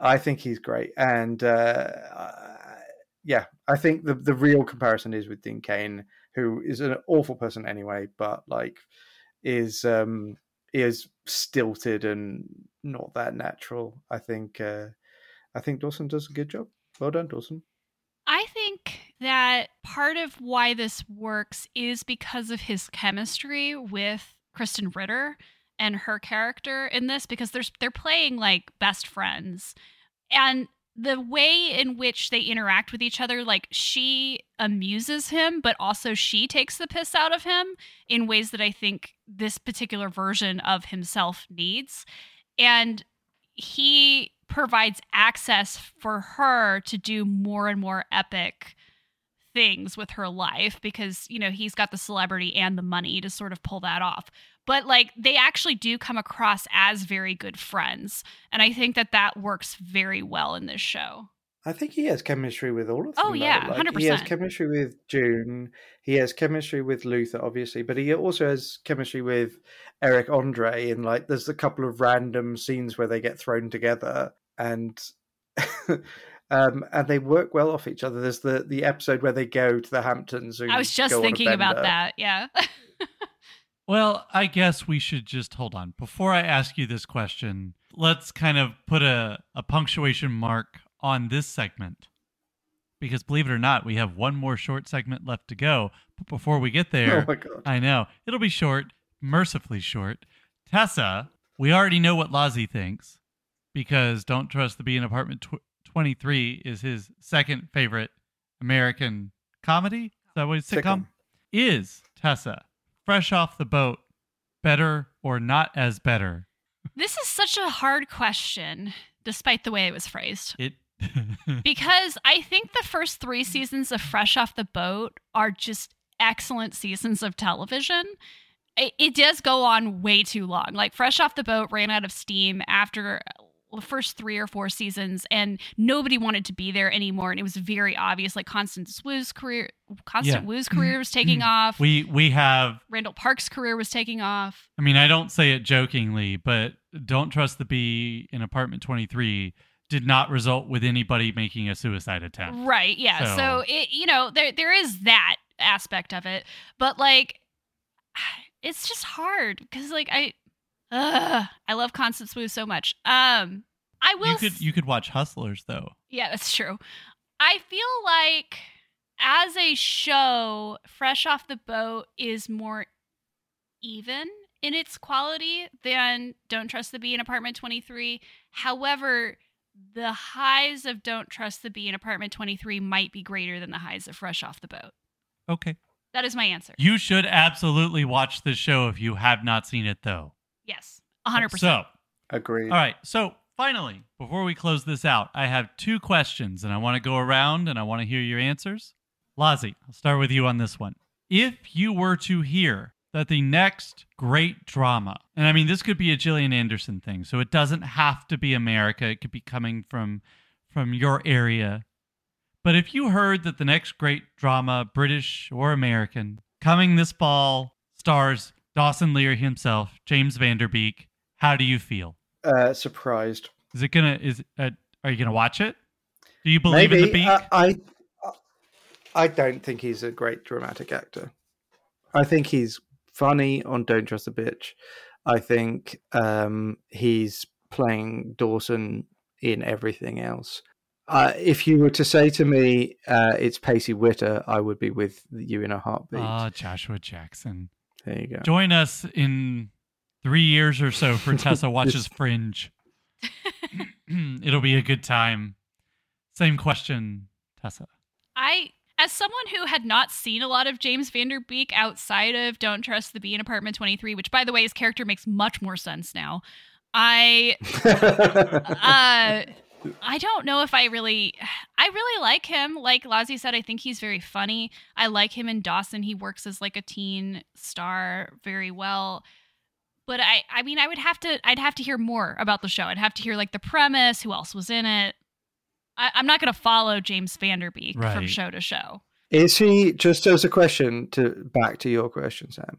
I think he's great, and uh, yeah, I think the the real comparison is with Dean Cain who is an awful person anyway, but like is um is stilted and not that natural. I think uh I think Dawson does a good job. Well done, Dawson. That part of why this works is because of his chemistry with Krysten Ritter and her character in this because they're they're playing like best friends. And the way in which they interact with each other like she amuses him but also she takes the piss out of him in ways that I think this particular version of himself needs. And he provides access for her to do more and more epic things with her life because you know he's got the celebrity and the money to sort of pull that off but like they actually do come across as very good friends and i think that that works very well in this show I think he has chemistry with all of them. Oh, yeah, Like, He has chemistry with June. He has chemistry with Luther, obviously, but he also has chemistry with Eric Andre. And like, there's a couple of random scenes where they get thrown together, and [LAUGHS] um, and they work well off each other. There's the the episode where they go to the Hamptons. And i was just go on a thinking about that yeah [LAUGHS] Well, I guess we should just hold on. Before I ask you this question, let's kind of put a, a punctuation mark on this segment. Because believe it or not, we have one more short segment left to go. But before we get there, Oh my god! I know. It'll be short, mercifully short. Tessa, we already know what Lozzie thinks because Don't Trust the Bee in Apartment tw- 23 is his second favorite American comedy. Is that what it's sitcom? Sitcom. Is Tessa, fresh off the boat, better or not as better? this is such a hard question despite the way it was phrased It. [LAUGHS] because I think the first three seasons of Fresh Off the Boat are just excellent seasons of television. It, it does go on way too long. Like Fresh Off the Boat ran out of steam after the first three or four seasons, and nobody wanted to be there anymore. And it was very obvious. Like Constance Wu's career, Constant Yeah. Wu's mm-hmm. career was taking mm-hmm. off. we we have Randall Park's career was taking off. I mean, I don't say it jokingly, but Don't Trust the Bee in Apartment 23 did not result with anybody making a suicide attempt. Right. Yeah. So- So, it you know there there is that aspect of it, but like [SIGHS] it's just hard because like I uh, I love Constance Wu so much. Um I will You could s- you could watch Hustlers though. Yeah, that's true. I feel like as a show, Fresh Off the Boat is more even in its quality than Don't Trust the Bee in Apartment 23. However, the highs of Don't Trust the Bee in Apartment 23 might be greater than the highs of Fresh Off the Boat. Okay. That is my answer. You should absolutely watch this show if you have not seen it though. Yes, 100%. So, Agreed. all right. So, finally, before we close this out, I have two questions and I want to go around and I want to hear your answers. Lozzie, I'll start with you on this one. If you were to hear that the next great drama, and I mean, this could be a Gillian Anderson thing, so it doesn't have to be America, it could be coming from from your area. But if you heard that the next great drama, British or American, coming this fall, stars Dawson Leery himself, James Van Der Beek, how do you feel? Uh, surprised. Is it gonna? Is uh, are you gonna watch it? Do you believe in the beak? uh, I, I, I don't think he's a great dramatic actor. I think he's funny on Don't Trust a Bitch. I think um, he's playing Dawson in everything else. Uh, if you were to say to me uh, it's Pacey Witter, I would be with you in a heartbeat. Ah, Joshua Jackson. There you go. Join us in three years or so for Tessa [LAUGHS] watches Fringe. [CLEARS THROAT] It'll be a good time. Same question, Tessa. I as someone who had not seen a lot of James Van Der Beek outside of Don't Trust the Bee in Apartment 23, which by the way, his character makes much more sense now. I [LAUGHS] uh I don't know if I really [SIGHS] I really like him. Like Lozzie said, I think he's very funny. I like him in Dawson. He works as like a teen star very well. But I I mean I would have to I'd have to hear more about the show. I'd have to hear like the premise, who else was in it. I, I'm not gonna follow James Van Der Beek from show to show. Is he just as a question to back to your question, Sam?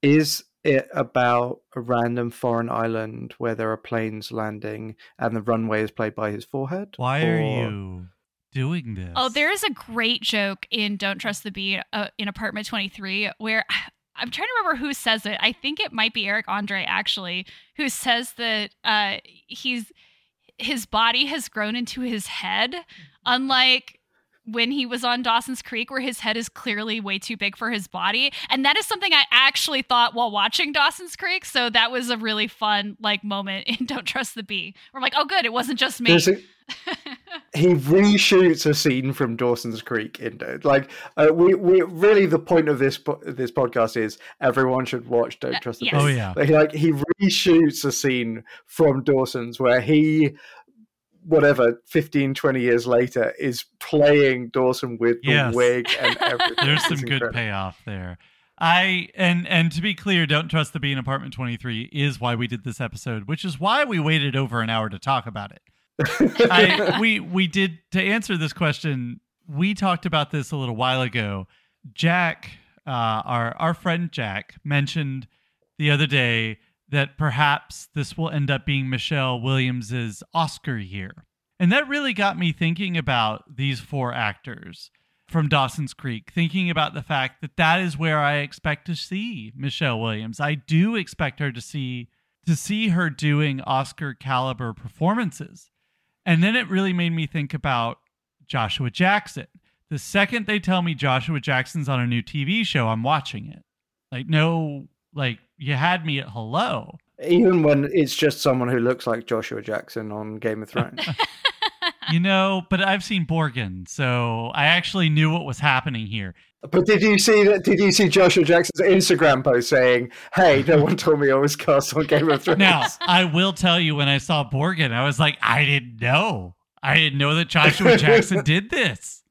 Is it about a random foreign island where there are planes landing and the runway is played by his forehead? Why are you doing this? Oh, there is a great joke in Don't Trust the Bee uh, in Apartment 23 where [SIGHS] I'm trying to remember who says it. I think it might be Eric Andre actually, who says that uh, he's his body has grown into his head, unlike when he was on Dawson's Creek, where his head is clearly way too big for his body. And that is something I actually thought while watching Dawson's Creek. So that was a really fun like moment in [LAUGHS] Don't Trust the Bee. Where I'm like, oh good, it wasn't just me. A, [LAUGHS] he reshoots a scene from Dawson's Creek in like uh, we we really the point of this this podcast is everyone should watch Don't Uh, Trust the yes. Bee. Oh yeah. Like, like he reshoots a scene from Dawson's where he whatever 15 20 years later is playing Dawson with the wig and [LAUGHS] everything. There's some It's good payoff there. I and and to be clear, don't trust the bee in apartment 23 is why we did this episode, which is why we waited over an hour to talk about it. [LAUGHS] I we we did to answer this question. We talked about this a little while ago. Jack, uh, our our friend Jack, mentioned the other day that perhaps this will end up being Michelle Williams's Oscar year, and that really got me thinking about these four actors from Dawson's Creek, thinking about the fact that that is where I expect to see Michelle Williams. I do expect her to see to see her doing Oscar caliber performances. And then it really made me think about Joshua Jackson. The second they tell me Joshua Jackson's on a new TV show, I'm watching it. Like, no, like, you had me at hello. Even when it's just someone who looks like Joshua Jackson on Game of Thrones. [LAUGHS] [LAUGHS] You know, but I've seen Borgen, so I actually knew what was happening here. but did you see that? Did you see Joshua Jackson's Instagram post saying, "Hey, no one told me I was cast on Game of Thrones"? Now, I will tell you when I saw Borgen, I was like, I didn't know. I didn't know that Joshua Jackson [LAUGHS] did this.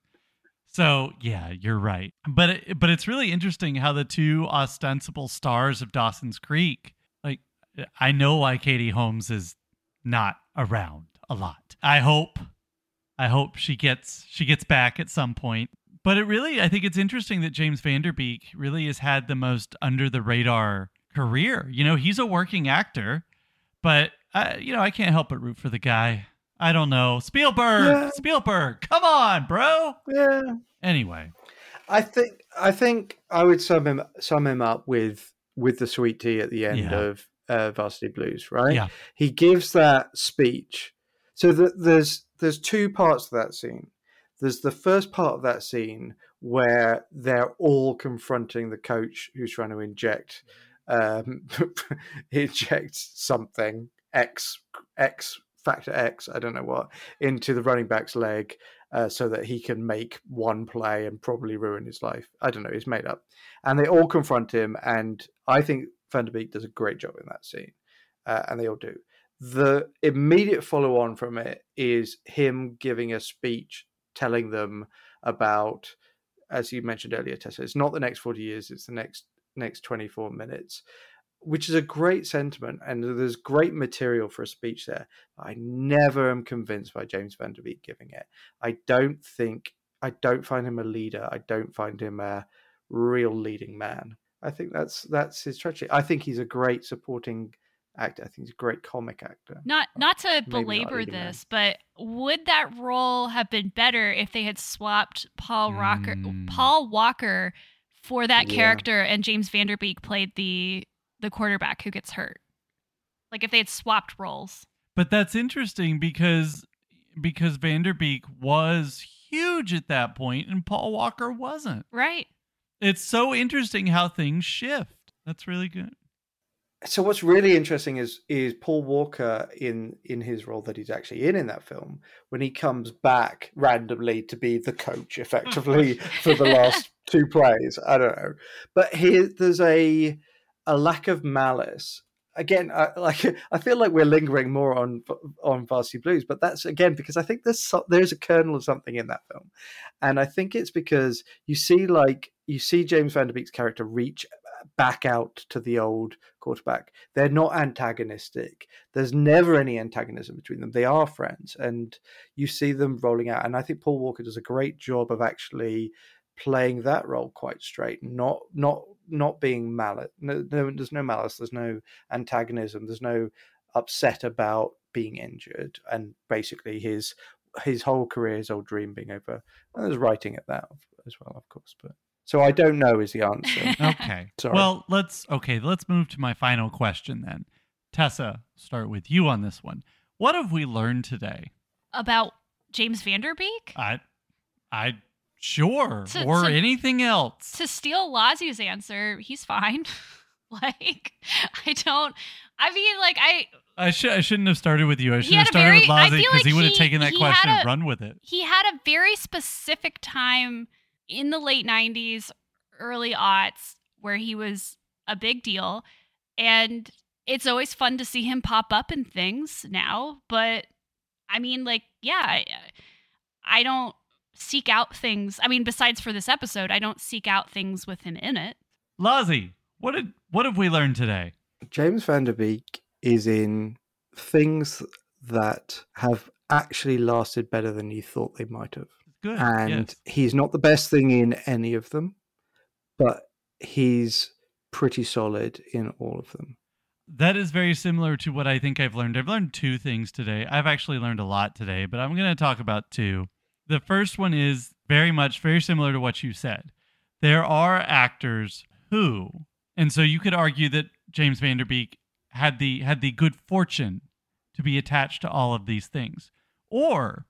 So, yeah, you're right. But it, but it's really interesting how the two ostensible stars of Dawson's Creek, like I know why Katie Holmes is not around a lot. I hope I hope she gets she gets back at some point. But it really I think it's interesting that James Van Der Beek really has had the most under the radar career. You know, he's a working actor, but I, you know, I can't help but root for the guy. I don't know. Spielberg, Yeah. Spielberg, come on, bro. yeah. Anyway, I think I think I would sum him sum him up with with the sweet tea at the end Yeah. of uh, Varsity Blues, right? Yeah. He gives that speech. So the, there's there's two parts to that scene. There's the first part of that scene where they're all confronting the coach who's trying to inject um, [LAUGHS] inject something X X factor X I don't know what into the running back's leg uh, so that he can make one play and probably ruin his life. I don't know. He's made up, and they all confront him. And I think Van der Beek does a great job in that scene, uh, and they all do. The immediate follow on from it is him giving a speech telling them about, as you mentioned earlier, Tessa. It's not the next forty years; it's the next next twenty four minutes. Which is a great sentiment, and there's great material for a speech there. I never am convinced by James Van Der Beek giving it. I don't think I don't find him a leader. I don't find him a real leading man. I think that's that's his tragedy. I think he's a great supporting actor. I think he's a great comic actor. Not not to not belabor leading man. this, but would that role have been better if they had swapped Paul Rocker, Mm. Paul Walker for that Yeah. character, and James Van Der Beek played the the quarterback who gets hurt? Like if they had swapped roles. but that's interesting because because Van Der Beek was huge at that point and Paul Walker wasn't. Right. It's so interesting how things shift. That's really good. so what's really interesting is is Paul Walker in in his role that he's actually in in that film when he comes back randomly to be the coach effectively [LAUGHS] for the last two plays. I don't know, but here there's a a lack of malice. Again, I, [LAUGHS] like I feel like we're lingering more on on Varsity Blues, but that's again because I think there's so, there's a kernel of something in that film, and I think it's because you see like you see James Van Der Beek's character reach back out to the old quarterback. They're not antagonistic. There's never any antagonism between them. They are friends, and you see them rolling out. And I think Paul Walker does a great job of actually playing that role quite straight, not not not being malice. No, no, there's no malice. There's no antagonism. There's no upset about being injured, and basically his his whole career, his old dream being over. And there's writing at that as well, of course, but. So I don't know is the answer. [LAUGHS] okay. Sorry. Well, let's okay, let's move to my final question then. Tessa, start with you on this one. What have we learned today? About James Van Der Beek? I I sure. To- or to- anything else. To steal Lozzie's answer, he's fine. [LAUGHS] like, I don't. I mean, like, I I should I shouldn't have started with you. I should have started very- with feel because he would have taken that question had and run with it. he had a very specific time in the late 90s, early aughts, where he was a big deal. And it's always fun to see him pop up in things now. But I mean, like, yeah, I, I don't seek out things. I mean, besides for this episode, I don't seek out things with him in it. Lozzie, what did what have we learned today? James Van Der Beek is in things that have actually lasted better than you thought they might have. Good. and yes. he's not the best thing in any of them, but he's pretty solid in all of them. That is very similar to what I think I've learned. I've learned two things today. I've actually learned a lot today, but I'm going to talk about two. The first one is very much very similar to what you said. There are actors who, and so you could argue that James Van Der Beek had the had the good fortune to be attached to all of these things. Or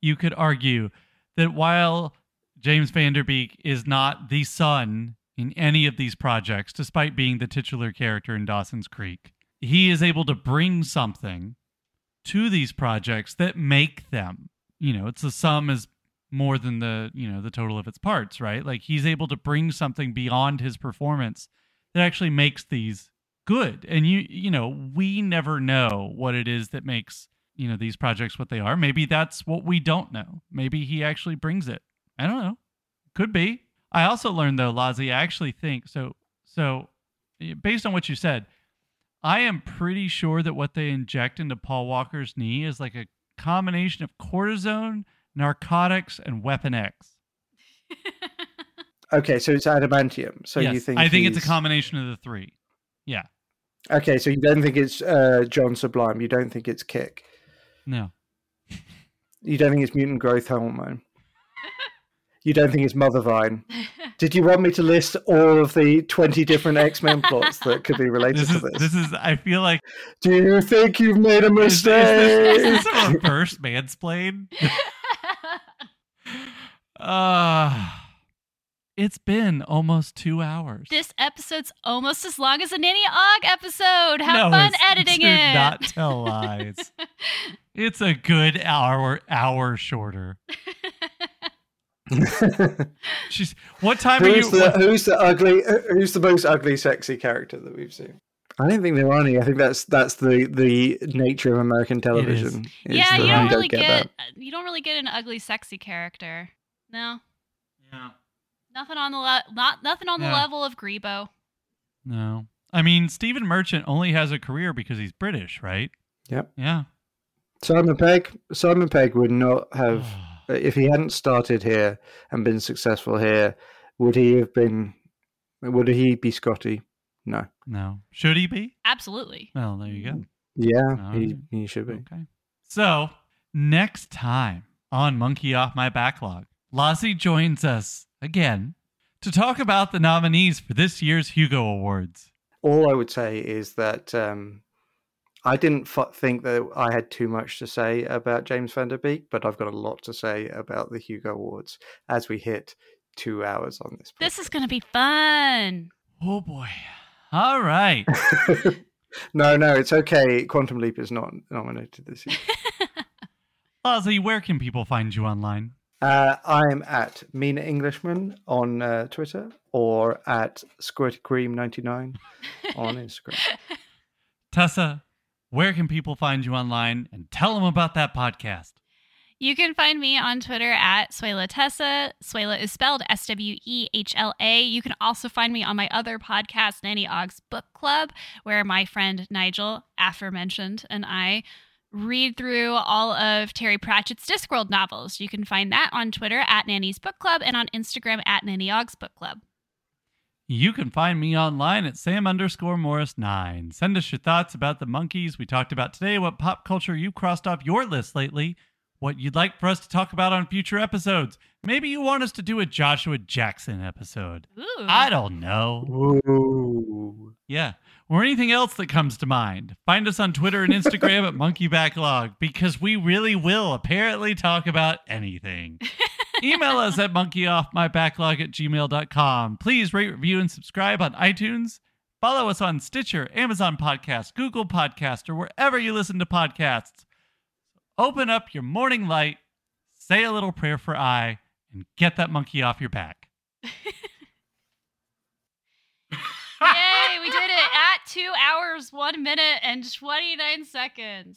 you could argue that while James Van Der Beek is not the son in any of these projects, despite being the titular character in Dawson's Creek, he is able to bring something to these projects that make them. You know, it's the sum is more than the you know the total of its parts, right? Like he's able to bring something beyond his performance that actually makes these good. And you you know, we never know what it is that makes you know these projects what they are. Maybe that's what we don't know. Maybe he actually brings it. I don't know. Could be. I also learned though, Lozzie, I actually think so. So, based on what you said, I am pretty sure that what they inject into Paul Walker's knee is like a combination of cortisone, narcotics, and Weapon X. [LAUGHS] Okay, so it's adamantium. So you think I think it's a combination of the three. Yeah. Okay, so you don't think it's uh, John Sublime. You don't think it's Kick. No. You don't think it's mutant growth hormone. [LAUGHS] You don't think it's Mother Vine. Did you want me to list all of the twenty different X Men plots that could be related This to is this? this is. I feel like Do you think you've made a is, is mistake? this, is this a reverse mansplain? Uh [LAUGHS] it's been almost two hours. this episode's almost as long as a Nanny Ogg episode. Have No, fun it's- editing do it. Not tell lies. [LAUGHS] it's a good hour hour shorter. [LAUGHS] [LAUGHS] She's what time are you? who's the what- who's the ugly who's the most ugly sexy character that we've seen? I don't think there are any. I think that's that's the the nature of American television. is yeah, you don't we really get, that. you don't really get an ugly sexy character. No, Yeah. nothing on the le- not nothing on the level of Grebo. No. I mean, Stephen Merchant only has a career because he's British, right? Yep. Yeah. Simon Pegg. Simon Pegg would not have [SIGHS] oh. If he hadn't started here and been successful here. Would he have been? Would he be Scotty? No. no. Should he be? Absolutely. Well, there you go. Yeah, All he right. he should be. Okay. So, next time on Monkey Off My Backlog, Lozzie joins us again to talk about the nominees for this year's Hugo Awards. All I would say is that um, I didn't f- think that I had too much to say about James Van Der Beek, but I've got a lot to say about the Hugo Awards as we hit two hours on this. This is gonna be fun. Oh boy. All right. [LAUGHS] No, no, it's okay. Quantum Leap is not nominated this year. [LAUGHS] Lozzie, where can people find you online? Uh, I'm at Mean Englishman on uh, Twitter or at SquirtyCream99 [LAUGHS] on Instagram. Tessa, where can people find you online and tell them about that podcast? You can find me on Twitter at Swehla Tessa. Swehla is spelled S W E H L A. You can also find me on my other podcast, Nanny Ogg's Book Club, where my friend Nigel, aforementioned, and I read through all of Terry Pratchett's Discworld novels. You can find that on Twitter at Nanny's Book Club and on Instagram at Nanny Ogg's Book Club. You can find me online at Sam underscore Morris nine. Send us your thoughts about the monkeys we talked about today, what pop culture you crossed off your list lately, what you'd like for us to talk about on future episodes. Maybe you want us to do a Joshua Jackson episode. Ooh. I don't know. Ooh. Yeah. Or anything else that comes to mind. Find us on Twitter and Instagram at [LAUGHS] Monkey Backlog because we really will apparently talk about anything. [LAUGHS] Email us at monkeyoffmybacklog at gmail.com. Please rate, review, and subscribe on iTunes. Follow us on Stitcher, Amazon Podcast, Google Podcast, or wherever you listen to podcasts. Open up your morning light, say a little prayer for I, and get that monkey off your back. [LAUGHS] Yay, we did it at two hours, one minute, and 29 seconds.